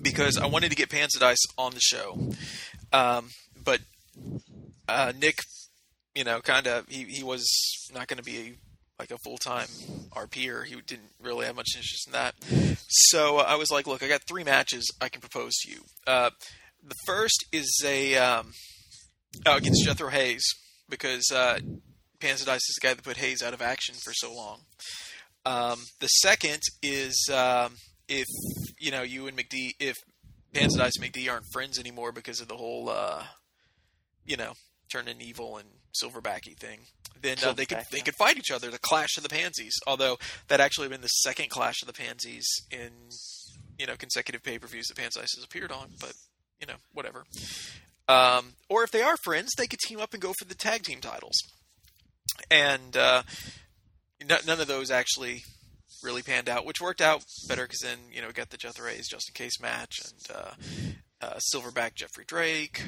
because I wanted to get Panzerdice on the show, um, but uh, Nick, you know, kind of he he was not going to be like a full time RPer. He didn't really have much interest in that. So uh, I was like, look, I got three matches I can propose to you. Uh, the first is a um, oh, against Jethro Hayes because uh, Panzerdice is the guy that put Hayes out of action for so long. Um, the second is um, if you know you and McD, if Panzerdice and McD aren't friends anymore because of the whole, uh, you know, turning evil and silverbacky thing, then uh, they could they could fight each other. The Clash of the Pansies, although that actually been the second Clash of the Pansies in you know consecutive pay per views that Pansies has appeared on, but you know whatever. Um, or if they are friends, they could team up and go for the tag team titles. And uh, n- none of those actually really panned out, which worked out better because then you know we got the Jethro Hayes just in case match and uh, uh, Silverback Jeffrey Drake,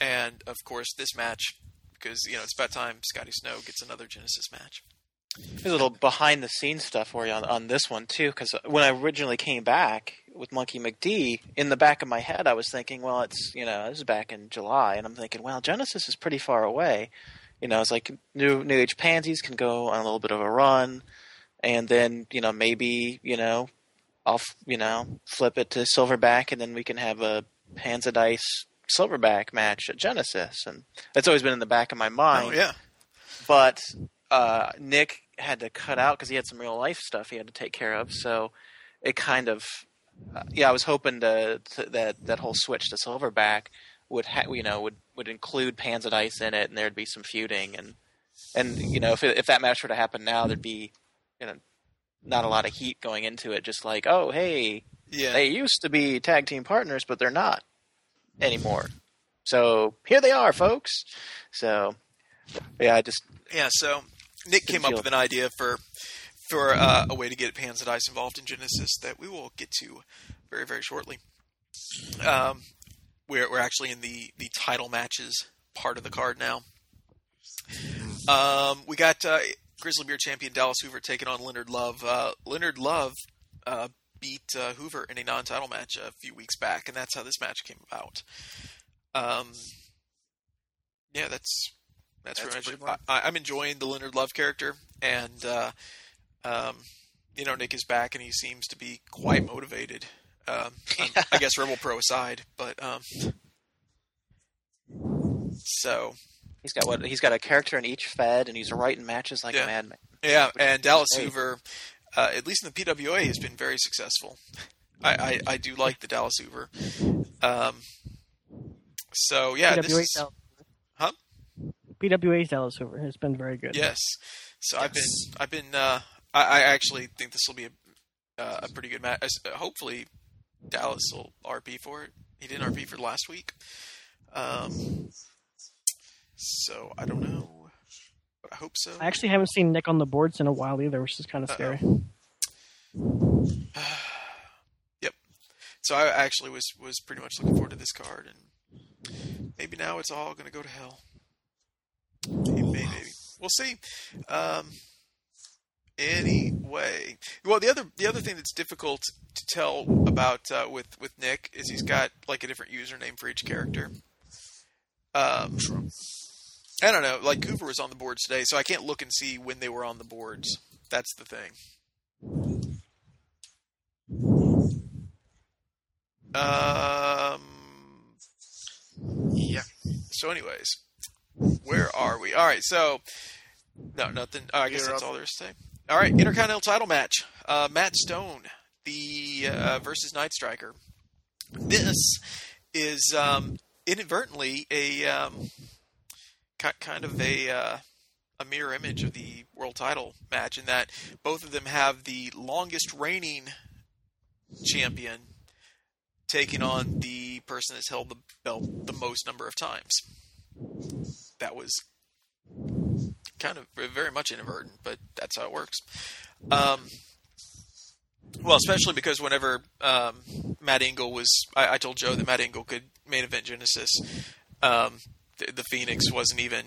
and of course this match because you know it's about time Scotty Snow gets another Genesis match.
There's a little behind the scenes stuff for you on, on this one too, because when I originally came back with Monkey McD, in the back of my head I was thinking, well, it's you know this is back in July, and I'm thinking, well, Genesis is pretty far away. You know, it's like new New Age Pansies can go on a little bit of a run, and then you know maybe you know I'll you know flip it to Silverback, and then we can have a Panzerdice Silverback match at Genesis, and that's always been in the back of my oh, mind
Oh yeah,
but uh, Nick had to cut out because he had some real life stuff he had to take care of. So it kind of, uh, yeah, I was hoping to, to that that whole switch to Silverback would ha- you know would would include Panzerdice in it, and there'd be some feuding and and you know if it, if that match were to happen now, there'd be you know not a lot of heat going into it. Just like oh hey,
yeah.
they used to be tag team partners, but they're not anymore. So here they are, folks. So yeah, I just
Yeah, so Nick came up with an idea for for uh, a way to get Panzerdice involved in Genesis that we will get to very very shortly. Um, we're we're actually in the the title matches part of the card now. Um, we got uh, Grizzly Beer champion Dallas Hoover taking on Leonard Love. Uh, Leonard Love uh, beat uh, Hoover in a non-title match a few weeks back, and that's how this match came about. Um, yeah, that's that's,
That's
pretty
pretty
much. I, I'm enjoying the Leonard Love character, and uh, um, you know Nick is back, and he seems to be quite motivated. Um, I guess Rebel Pro aside, but um, so
he's got what he's got a character in each Fed, and he's writing matches like
Yeah.
a madman.
Yeah, and Dallas
Hey.
Hoover, uh, at least in the PWA, has been very successful. I, I, I do like the Dallas Hoover. Um, so yeah, this
PWA
is,
Dallas,
Huh?
PWA's Dallas Hoover has been very good.
yes. So I've been I've been uh, I, I actually think this will be a, uh, a pretty good match. Uh, Hopefully, Dallas will RP for it. He didn't RP for last week. Um, so I don't know, but I hope so.
I actually haven't seen Nick on the boards in a while either, which is kind of scary.
Yep. So I actually was was pretty much looking forward to this card, and maybe now it's all going to go to hell. We'll see. Um, anyway, well, the other the other thing that's difficult to tell about uh, with with Nick is he's got like a different username for each character. Um, I don't know. Like Cooper was on the boards today, so I can't look and see when they were on the boards. That's the thing. Um.
Yeah.
So, anyways, where are we? All right. So, no, nothing. Oh, I guess
You're
that's
up.
all there is to say. All right, Intercontinental Title match: uh, Matt Stone, the uh, versus Night Striker. This is um, inadvertently a um, kind of a uh, a mirror image of the world title match in that both of them have the longest reigning champion taking on the person that's held the belt the most number of times. That was kind of very much inadvertent, but that's how it works. Um, well, especially because whenever um, Matt Engel was, I, I told Joe that Matt Engel could main event Genesis. Um, the, the Phoenix wasn't even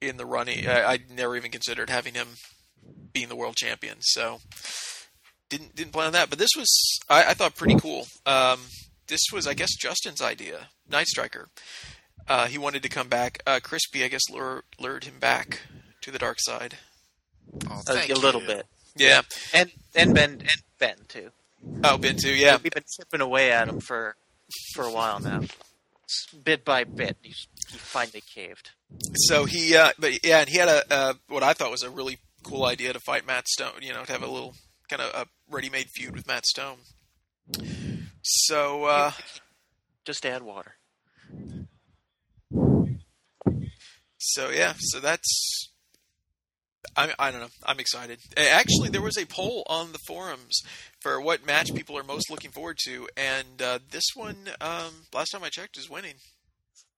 in the running. I, I never even considered having him being the world champion. So didn't didn't plan on that. But this was I, I thought pretty cool. Um, this was I guess Justin's idea. Night Striker. Uh, he wanted to come back. Uh, Crispy, I guess, lure, lured him back to the dark side.
Oh,
A,
thank
a little
you.
bit,
Yeah.
and and Ben and Ben too.
Oh, Ben too. Yeah.
we've been chipping away at him for for a while now, bit by bit. He's, he finally caved.
So he, uh, but yeah, and he had a uh, what I thought was a really cool idea to fight Matt Stone. You know, to have a little kind of a ready-made feud with Matt Stone. So uh,
Just add water.
So yeah, so that's. I I don't know. I'm excited. Uh, Actually, there was a poll on the forums for what match people are most looking forward to, and uh, this one, um, last time I checked, is winning.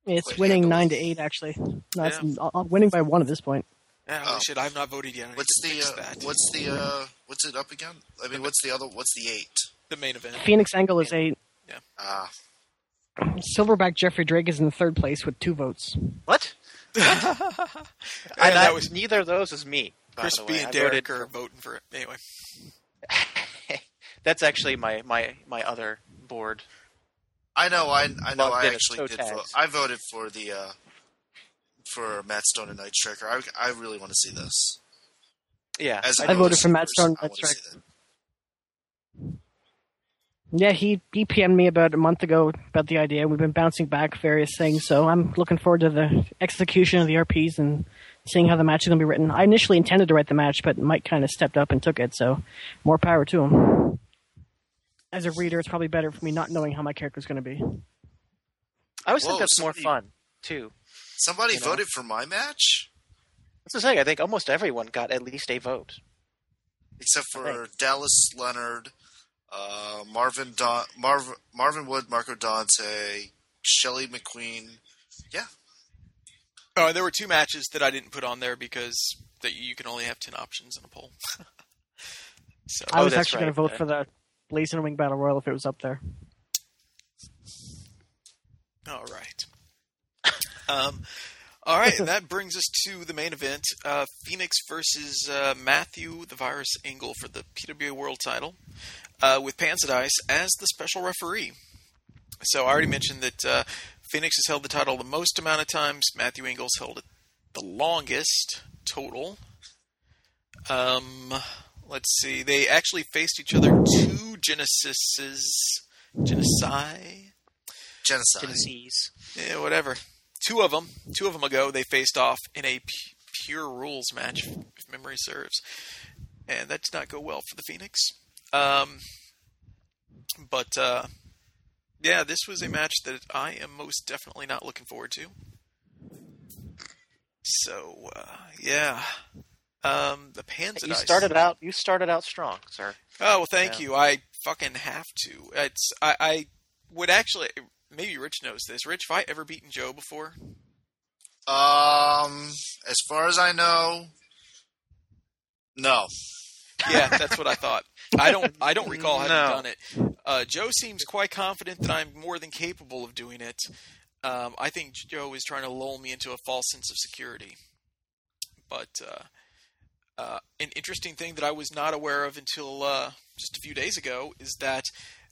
It's
Quite
winning
handily.
nine to eight actually. No, it's
Yeah.
uh, uh, winning by one at this point.
Yeah, holy
Oh.
shit, I have not voted yet.
What's the uh, what's the uh, what's it up again? I mean, what's the other? What's the eight?
the main event?
Phoenix Angle is eight.
Ah,
Silverback Jeffrey Drake is in third place with two votes.
What?
Yeah,
And
that
I-
was
neither of those is me. by
Chris B and
I
Derek
voted
are voting for it. Anyway,
That's actually my, my, my other board.
I know. I I know. I actually did. Vote. I voted for the uh, for Matt Stone and Night Striker. I I really want to see this.
Yeah.
As
I voted for Matt Stone and
I
Night Striker.
That.
Yeah, he he PM'd me about a month ago about the idea. We've been bouncing back various things, so I'm looking forward to the execution of the RPs and seeing how the match is going to be written. I initially intended to write the match, but Mike kind of stepped up and took it, so more power to him. As a reader, it's probably better for me not knowing how my character's going to be.
I always
Whoa,
think that's more fun, too.
Somebody
You know?
voted for my match,
That's the thing. I think almost everyone got at least a vote.
except for Dallas Leonard, uh, Marvin Don- Marv- Marvin Wood, Marco Dante, Shelly McQueen. Yeah,
oh, there were two matches that I didn't put on there because that you can only have ten options in a poll. so
I
Oh,
was
that's
actually going to vote
yeah.
for the Blazing Wing Battle Royal if it was up there.
All right. Um, all right, and that brings us to the main event: uh, Phoenix versus uh, Matthew the Virus Angle for the PWA World Title, uh, with Panzerdice as the special referee. So I already mentioned that uh, Phoenix has held the title the most amount of times. Matthew Ingles held it the longest total. Um, let's see. They actually faced each other two Genesises, Genesi.
genocide.
Genesis.
Yeah, whatever. Two of them, two of them ago, they faced off in a pure rules match, if memory serves, and that did not go well for the Phoenix. Um, but uh, yeah, this was a match that I am most definitely not looking forward to. So uh, yeah, um, the Panzer.
You started out. You started out strong, sir.
Oh well, thank
Yeah.
you. I fucking have to. It's I, I would actually. Maybe Rich knows this. Rich, have I ever beaten Joe before?
Um, as far as I know, no.
Yeah, that's what I thought. I don't. I don't recall having
No.
done it. Uh, Joe seems quite confident that I'm more than capable of doing it. Um, I think Joe is trying to lull me into a false sense of security. But uh, uh, an interesting thing that I was not aware of until uh, just a few days ago is that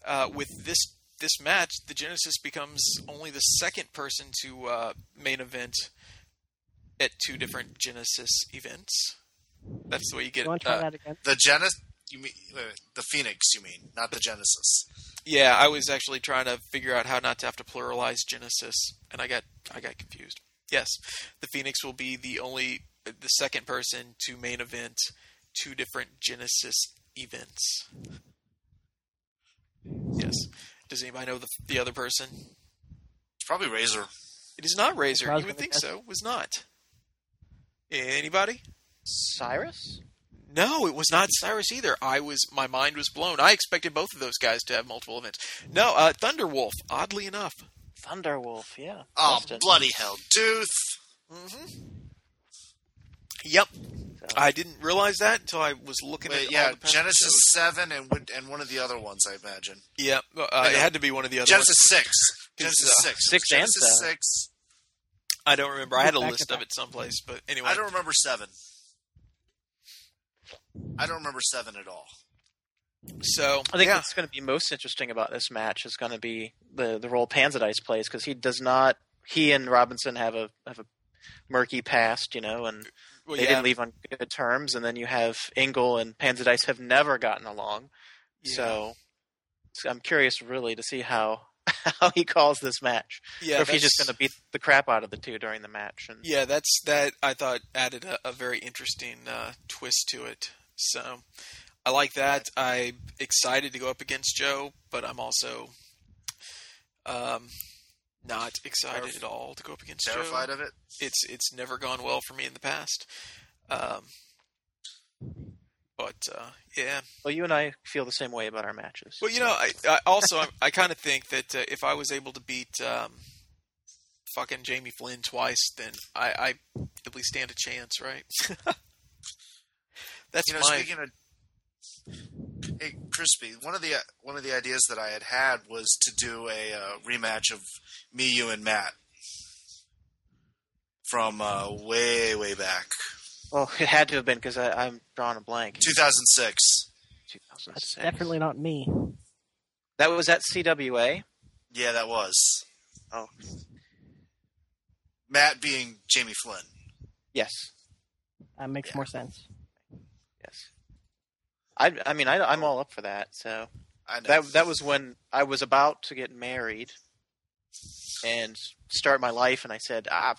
uh, with this this match, the Genesis becomes only the second person to uh, main event at two different Genesis events. That's the way you get
You want
uh,
again?
The Genesis. You mean wait, wait, the Phoenix? You mean not the Genesis?
Yeah, I was actually trying to figure out how not to have to pluralize Genesis, and I got I got confused. Yes, the Phoenix will be the only the second person to main event two different Genesis events. Yes. Does anybody know the the other person?
It's probably Razor.
It is not Razor. You would think
guess.
so. It was not. Anybody?
Cyrus.
No, it was not Cyrus either. I was my mind was blown. I expected both of those guys to have multiple events. No, uh, Thunderwolf. Oddly enough.
Thunderwolf. Yeah.
Oh
Dustin.
bloody hell, Dooth! Mhm.
Yep.
So-
I didn't realize that until I was looking
Wait,
at
yeah,
all the
Genesis
episodes.
seven and and one of the other ones, I imagine.
Yep, uh,
I
it had to be one of the other
Genesis
ones.
six. Genesis
uh,
six.
six and
Genesis
seven.
six.
I don't remember. I had a
Back
list of it someplace, but anyway.
I don't remember seven. I don't remember seven at all.
so
I think
yeah,
what's going to be most interesting about this match is going to be the the role Panzerdice plays because he does not. He and Robinson have a have a murky past, you know, and
well,
they
yeah,
didn't leave on good terms. And then you have Engel and Panzerdice have never gotten along.
yeah,
So, so I'm curious, really, to see how how he calls this match,
yeah,
or if he's just going to beat the crap out of the two during the match. And
Yeah, that's that. I thought added a, a very interesting uh, twist to it. So I like that. I'm excited to go up against Joe, but I'm also um, Not excited
Terrif-
at all to go up against
Terrified
Joe.
of it.
It's it's never gone well for me in the past. Um, but uh, yeah,
Well, you and I feel the same way about our matches.
well, you know, I, I also I, I kind of think that uh, if I was able to beat um, fucking Jamie Flynn twice, then I, I at least stand a chance, right? That's
You know,
my
speaking of hey, crispy, one of the one of the ideas that I had had was to do a uh, rematch of me, you, and Matt from uh, way way back,
well, it had to have been because I'm drawing a blank.
2006.
That's definitely not me.
That was at CWA.
Yeah, that was
Oh,
Matt being Jamie Flynn.
yes,
That makes
Yeah.
more sense.
I, I mean, I, I'm all up for that. So
I know.
that that was when I was about to get married and start my life, and I said, ah,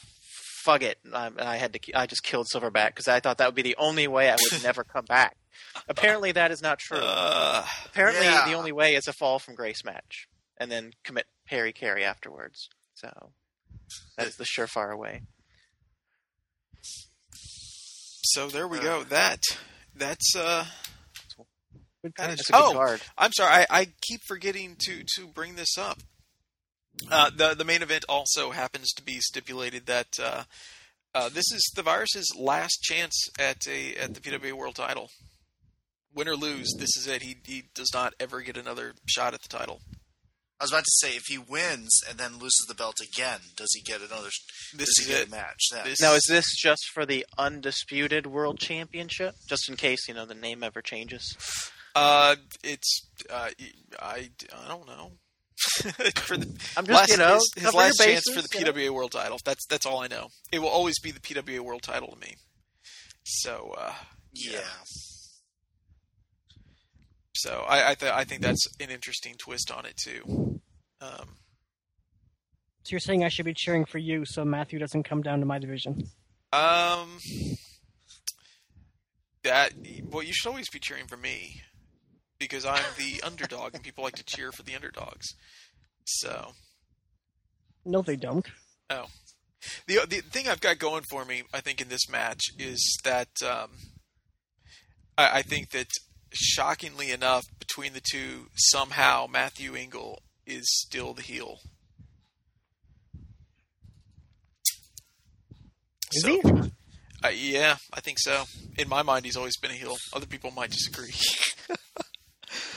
fuck it, and I had to. I just killed Silverback because I thought that would be the only way I would never come back. Apparently, that is not true.
uh,
Apparently,
Yeah.
the only way is a fall from grace match, and then commit Perry Carey afterwards. So that is the surefire way.
so there we go. That that's uh,
Good
That
card.
a good
Oh!
card.
I'm sorry, I, I keep forgetting to to bring this up. Uh, the the main event also happens to be stipulated that uh, uh, this is the virus's last chance at a at the PWA World Title. Win or lose, this is it. He he does not ever get another shot at the title.
I was about to say, if he wins and then loses the belt again, does he get another?
This
does
is
he get
it.
a match? Then?
This-
Now, is this just for the undisputed world championship? Just in case you know the name ever changes.
Uh, it's uh, I I don't know. for the
I'm just
last,
you know
his, his
cover your
last chance for the
you know?
PWA World Title. That's that's all I know. It will always be the PWA World Title to me. So uh,
yeah.
So I I, th- I think that's an interesting twist on it too. Um,
So you're saying I should be cheering for you so Matthew doesn't come down to my division?
um, that well, you should always be cheering for me because I'm the underdog, and people like to cheer for the underdogs. So
No, they don't.
oh, the the thing I've got going for me, I think, in this match is that um, I, I think that shockingly enough, between the two, somehow Matthew Engel is still the heel.
Is
So-
he?
Uh, yeah, I think so. In my mind, he's always been a heel. Other people might disagree.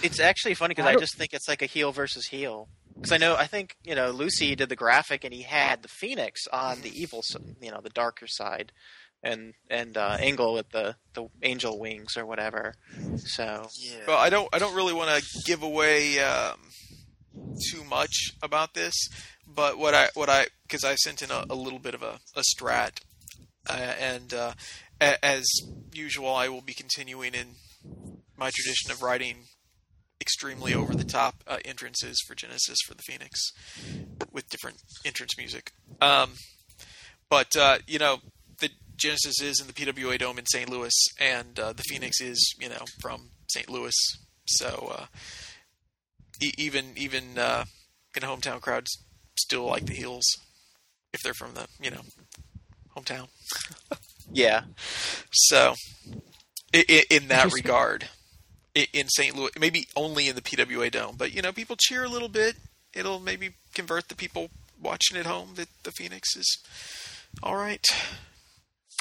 It's actually funny because
I
I, just think it's like a heel versus heel. Because I know I think you know Lucy did the graphic and he had the Phoenix on the evil, you know, the darker side, and and uh, Engel with the the angel wings or whatever. So
Yeah.
well, I don't. I don't really want to give away um, too much about this, but what I what I because I sent in a, a little bit of a, a strat, uh, and uh, a, as usual, I will be continuing in my tradition of writing extremely over the top uh, entrances for Genesis for the Phoenix with different entrance music. Um, but uh, you know, the Genesis is in the PWA Dome in St. Louis, and uh, the Phoenix is you know from St. Louis, so uh, e- even even uh, in a hometown crowds still like the heels if they're from the you know hometown.
yeah,
So, i i in that regard, i in St. Louis, maybe only in the PWA Dome, but you know, people cheer a little bit. It'll maybe convert the people watching at home that the Phoenix is all right.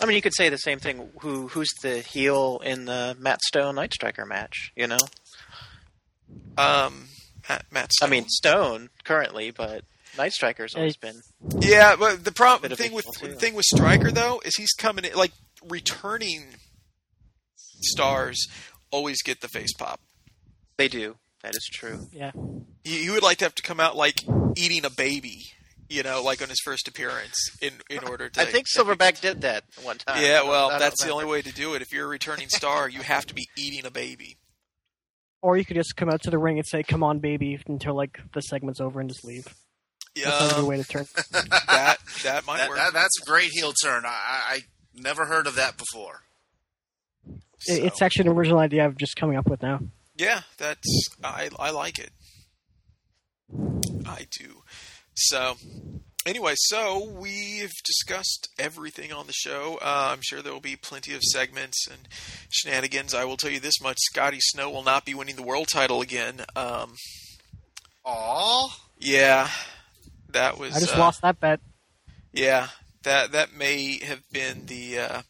I mean you could say the same thing. Who who's the heel in the Matt Stone Night Striker match? You know,
Um, Matt, Matt
I mean Stone currently, but Night Striker's always been.
yeah, but the problem thing with the
too.
thing with Striker though is he's coming in like returning stars always get the face pop.
They do. That is true.
Yeah.
He, he would like to have to come out like eating a baby, you know, like on his first appearance in in order to.
I think Silverback did that one time.
Yeah, well,
I don't
that's the only way to do it. If you're a returning star, you have to be eating a baby.
Or you could just come out to the ring and say, "Come on, baby," until like the segment's over and just leave. Yeah, That's not a
Yeah,
way to turn.
that that might
That,
work.
that, that's a great heel turn. I, I, I never heard of that before.
It- It's actually an original idea I'm just coming up with now.
yeah, that's I I like it. I do. So anyway, so we've discussed everything on the show. Uh, I'm sure there will be plenty of segments and shenanigans. I will tell you this much: Scotty Snow will not be winning the world title again. Um,
Aw.
yeah, that was.
I just
uh,
lost that bet.
Yeah, that that may have been the. Uh,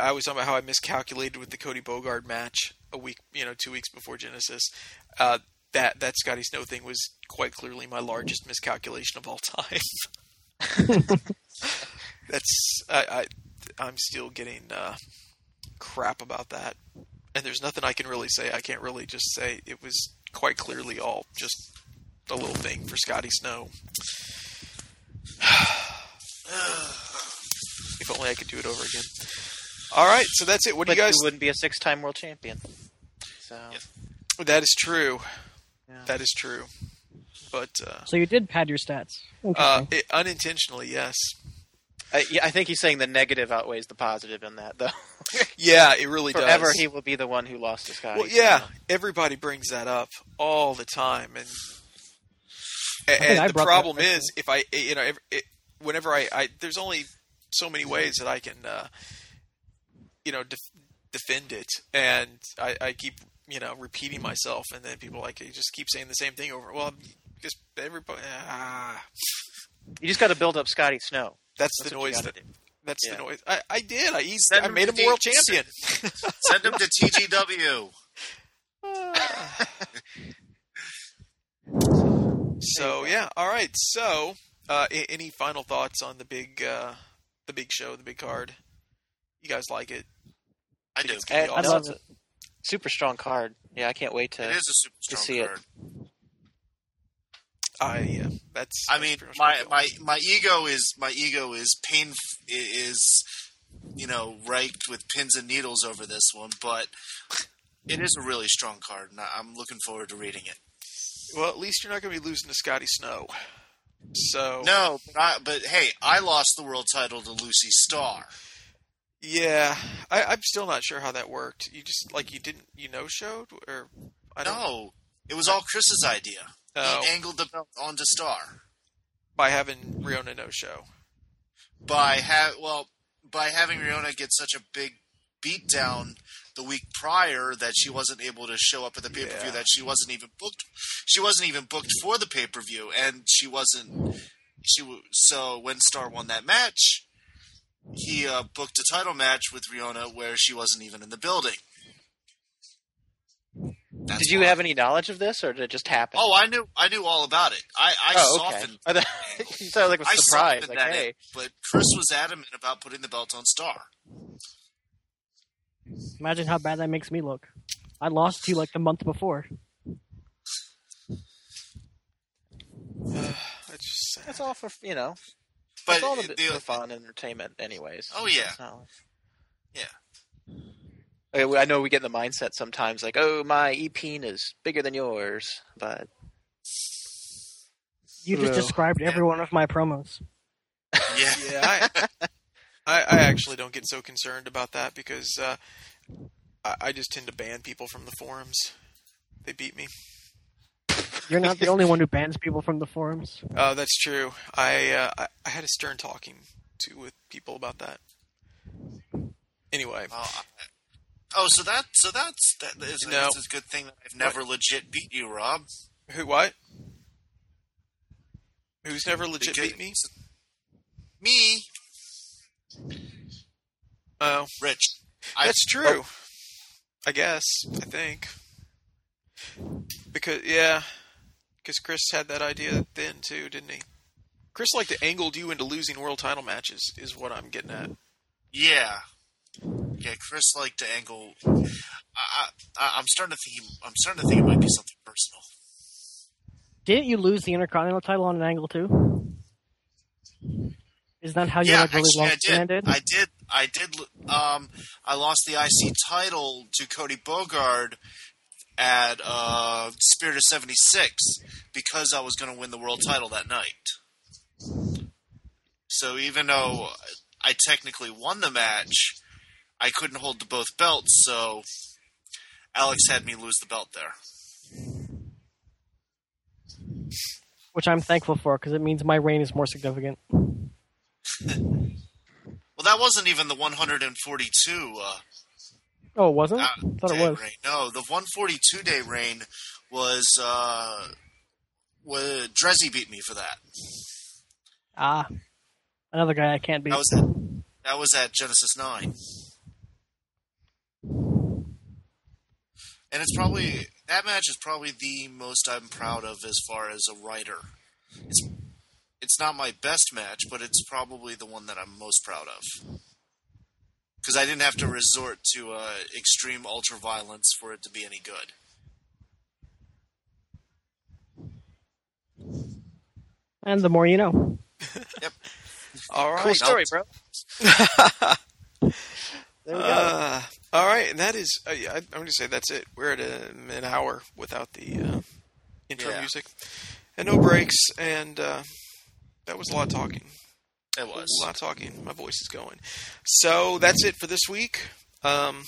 I was talking about how I miscalculated with the Cody Bogard match a week, you know, two weeks before Genesis. Uh, that that Scotty Snow thing was quite clearly my largest miscalculation of all time. That's I, I I'm still getting uh, crap about that, and there's nothing I can really say. I can't really just say it was quite clearly all just a little thing for Scotty Snow. if only I could do it over again. All right, so that's it. What do you guys?
he wouldn't be a six-time world champion. So
That is true.
Yeah.
That is true. But uh,
So you did pad your stats.
uh, it, unintentionally, yes.
I, yeah, I think he's saying the negative outweighs the positive in that, though.
Yeah, it really
Forever,
does.
he will be the one who lost his guy.
well, yeah, everybody brings that up all the time, and
think
and the problem is if I you know if, it, whenever I, I there's only so many ways that I can uh, you know def- defend it, and I, I keep you know repeating myself, and then people like you just keep saying the same thing over. Well, just everybody. Ah,
You just got to build up Scotty Snow.
that's,
That's
the noise that
do.
that's
Yeah.
the noise. I, I did. I he's,
Send
I
him
made him world
D-
champion.
Send him to TGW.
so yeah, all right. So, uh, any final thoughts on the big, uh, the big show, the big card? You guys like it?
I do.
It's gonna awesome.
no, it's a super strong card. Yeah, I can't wait to.
It is a super
to
strong
see it.
I yeah, that's.
I
that's
mean, my, my my ego is my ego is pain is you know raked with pins and needles over this one, but it is a really strong card, and I- I'm looking forward to reading it.
well, at least you're not going to be losing to Scotty Snow. So
No, but, I, but hey, I lost the world title to Lucy Starr.
Yeah, I, I'm still not sure how that worked. You just like you didn't you know showed or I don't
No, it was all Chris's idea.
Oh.
He angled the belt onto Star
by having Riona no show.
by ha- well by having Riona get such a big beatdown the week prior that she wasn't able to show up at the pay per view.
Yeah.
That she wasn't even booked. She wasn't even booked for the pay per view, and she wasn't. She so when Star won that match, he uh, booked a title match with Riona where she wasn't even in the building. That's
Did you
why.
have any knowledge of this, or did it just happen?
Oh, I knew. I knew all about it. I, I
Oh, okay.
softened.
I thought- you sounded like a
I
surprise.
softened
Like,
that
hey,
in, but Chris was adamant about putting the belt on Star.
Imagine how bad that makes me look. I lost to you like the month before.
That's just sad.
that's all for you know.
But
It's all
the,
the, for fun and entertainment, anyways.
Oh, yeah.
It's not like-
Yeah.
Okay, I know we get in the mindset sometimes, like, "Oh, my e-peen is bigger than yours," but
You just
Well,
described every one of my promos.
yeah,
Yeah, I, I, I actually don't get so concerned about that because uh, I, I just tend to ban people from the forums. They beat me.
You're not the only one who bans people from the forums.
Uh, that's true. I, uh, I I had a stern talking to with people about that. Anyway,
Oh, oh, so that so that's that is
No.
it's a good thing that I've never legit beat you, Rob.
who what? Who's never legit
Because-
beat me?
Me,
Oh,
Rich. I,
that's true. I guess. I think because yeah, because Chris had that idea then too, didn't he? Chris liked to angle you into losing world title matches, is what I'm getting at.
yeah, yeah. Chris liked to angle. I, I, I'm starting to think. he- I'm starting to think it might be something personal.
Didn't you lose the Intercontinental title on an angle too? Is that how you
yeah,
like really
actually,
long
I did.
ended?
I did. I did. Um, I lost the IC title to Cody Bogard at uh, Spirit of '76 because I was going to win the world title that night. So even though I technically won the match, I couldn't hold the both belts. So Alex had me lose the belt there.
which I'm thankful for because it means my reign is more significant.
Well, that wasn't even the 142 uh,
Oh, it wasn't?
uh,
thought it was.
reign. No, the 142 day reign was uh, was Drezzy beat me for that.
Ah, another guy I can't beat.
That was at, that was at Genesis Nine, and it's probably that match is probably the most I'm proud of as far as a writer. It's it's not my best match, but it's probably the one that I'm most proud of because I didn't have to resort to uh, extreme ultra violence for it to be any good.
and the more you know. yep.
All right.
Cool story, bro. there we go.
Uh, all right, and that is. Uh, yeah, I, I'm going to say that's it. We're at a, an hour without the uh, intro
Yeah.
music and no breaks, and uh, that was a lot of talking.
It was.
A lot of talking. My voice is going. So that's it for this week. Um,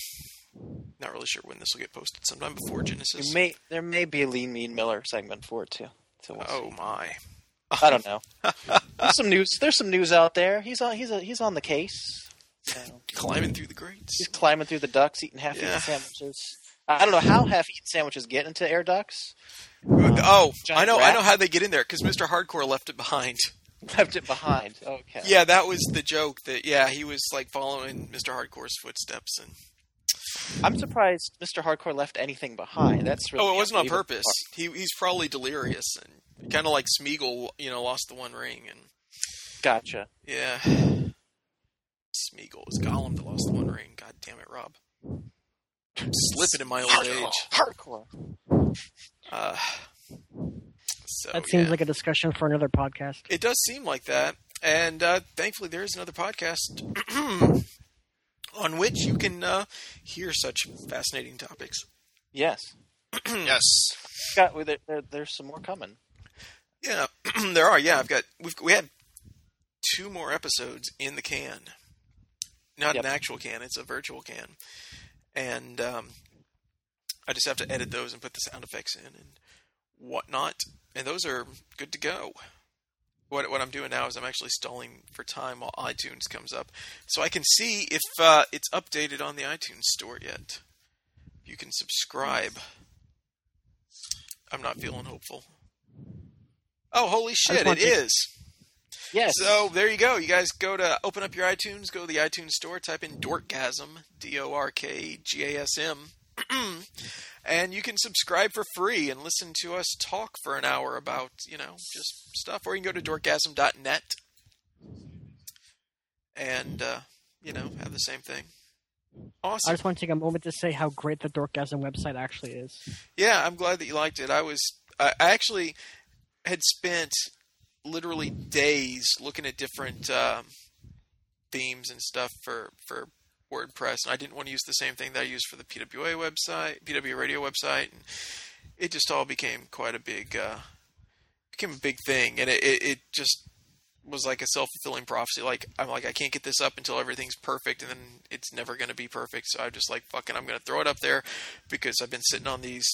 not really sure when this will get posted. Sometime before Genesis.
You may there may be a Lean Mean Miller segment for it too. So we'll
oh
see.
my!
I don't know. There's some news. There's some news out there. He's on. He's a, he's on the case. So
Climbing through the grates.
he's climbing through the ducts, eating half-eaten
Yeah.
sandwiches. I don't know how half-eaten sandwiches get into air ducts.
Oh, I know. I know how they get in there because Mr. Hardcore left it behind.
Left it behind. Okay.
Yeah, that was the joke. That yeah, he was like following Mr. Hardcore's footsteps, and
I'm surprised Mr. Hardcore left anything behind. That's really
oh, it wasn't on purpose. He he's probably delirious and kind of like Smeagol, you know, lost the One Ring, and
Gotcha.
yeah, Smeagol was Gollum that lost the One Ring. God damn it, Rob. I'm slipping in my old age.
Hardcore.
Uh, so
That seems
yeah.
like a discussion for another podcast.
It does seem like that, and uh, thankfully there is another podcast on which you can uh, hear such fascinating topics.
Yes.
yes.
Got well, there, there, there's some more coming.
Yeah, there are. Yeah, I've got we've we had two more episodes in the can. Not
Yep.
an actual can; it's a virtual can, and um, I just have to edit those and put the sound effects in and whatnot, and those are good to go. What what I'm doing now is I'm actually stalling for time while iTunes comes up, so I can see if uh, it's updated on the iTunes store yet. You can subscribe. I'm not feeling hopeful. Oh, holy shit! It
to-
is.
Yes.
So there you go. You guys go to open up your iTunes, go to the iTunes store, type in Dorkgasm, D O R K G A S M, and you can subscribe for free and listen to us talk for an hour about, you know, just stuff. Or you can go to dorkgasm.net and, uh, you know, have the same thing. Awesome.
I just want to take a moment to say how great the Dorkgasm website actually is.
Yeah, I'm glad that you liked it. I was, I I actually had spent literally days looking at different um, themes and stuff for for WordPress, and I didn't want to use the same thing that I used for the PWA website, PW Radio website, and it just all became quite a big, uh, became a big thing, and it, it, it just was like a self fulfilling prophecy. Like I'm like I can't get this up until everything's perfect, and then it's never going to be perfect. So I'm just like fucking, I'm going to throw it up there because I've been sitting on these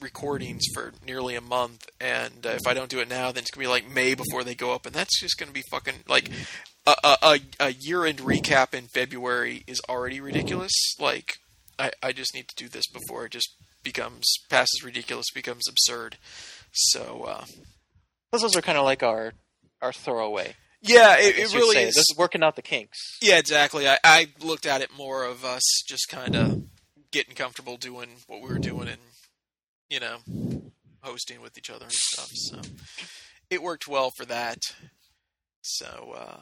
recordings for nearly a month, and uh, if I don't do it now, then it's gonna be like May before they go up, and that's just gonna be fucking like a a, a, a year end recap in February is already ridiculous. Like I I just need to do this before it just becomes passes ridiculous, becomes absurd. So uh,
Those are kind of like our our throwaway.
yeah, it, it really is.
This is working out the kinks.
Yeah, exactly. I, I looked at it more of us just kind of getting comfortable doing what we were doing and, you know, hosting with each other and stuff. So it worked well for that. So, uh,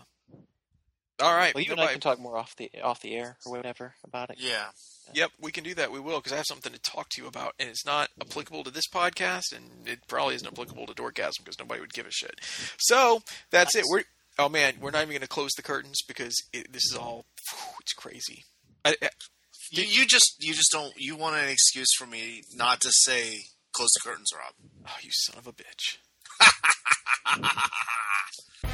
all right.
Well, you and. I can talk more off the off the air or whatever about it.
Yeah.
Yep, we can do that. We will because I have something to talk to you about, and it's not applicable to this podcast, and it probably isn't applicable to Dorkgasm because nobody would give a shit. So that's it. We're oh man, we're not even going to close the curtains because it, this is all it's crazy. I, I,
You, you just you just don't you want an excuse for me not to say close the curtains, Rob.
oh, you son of a bitch!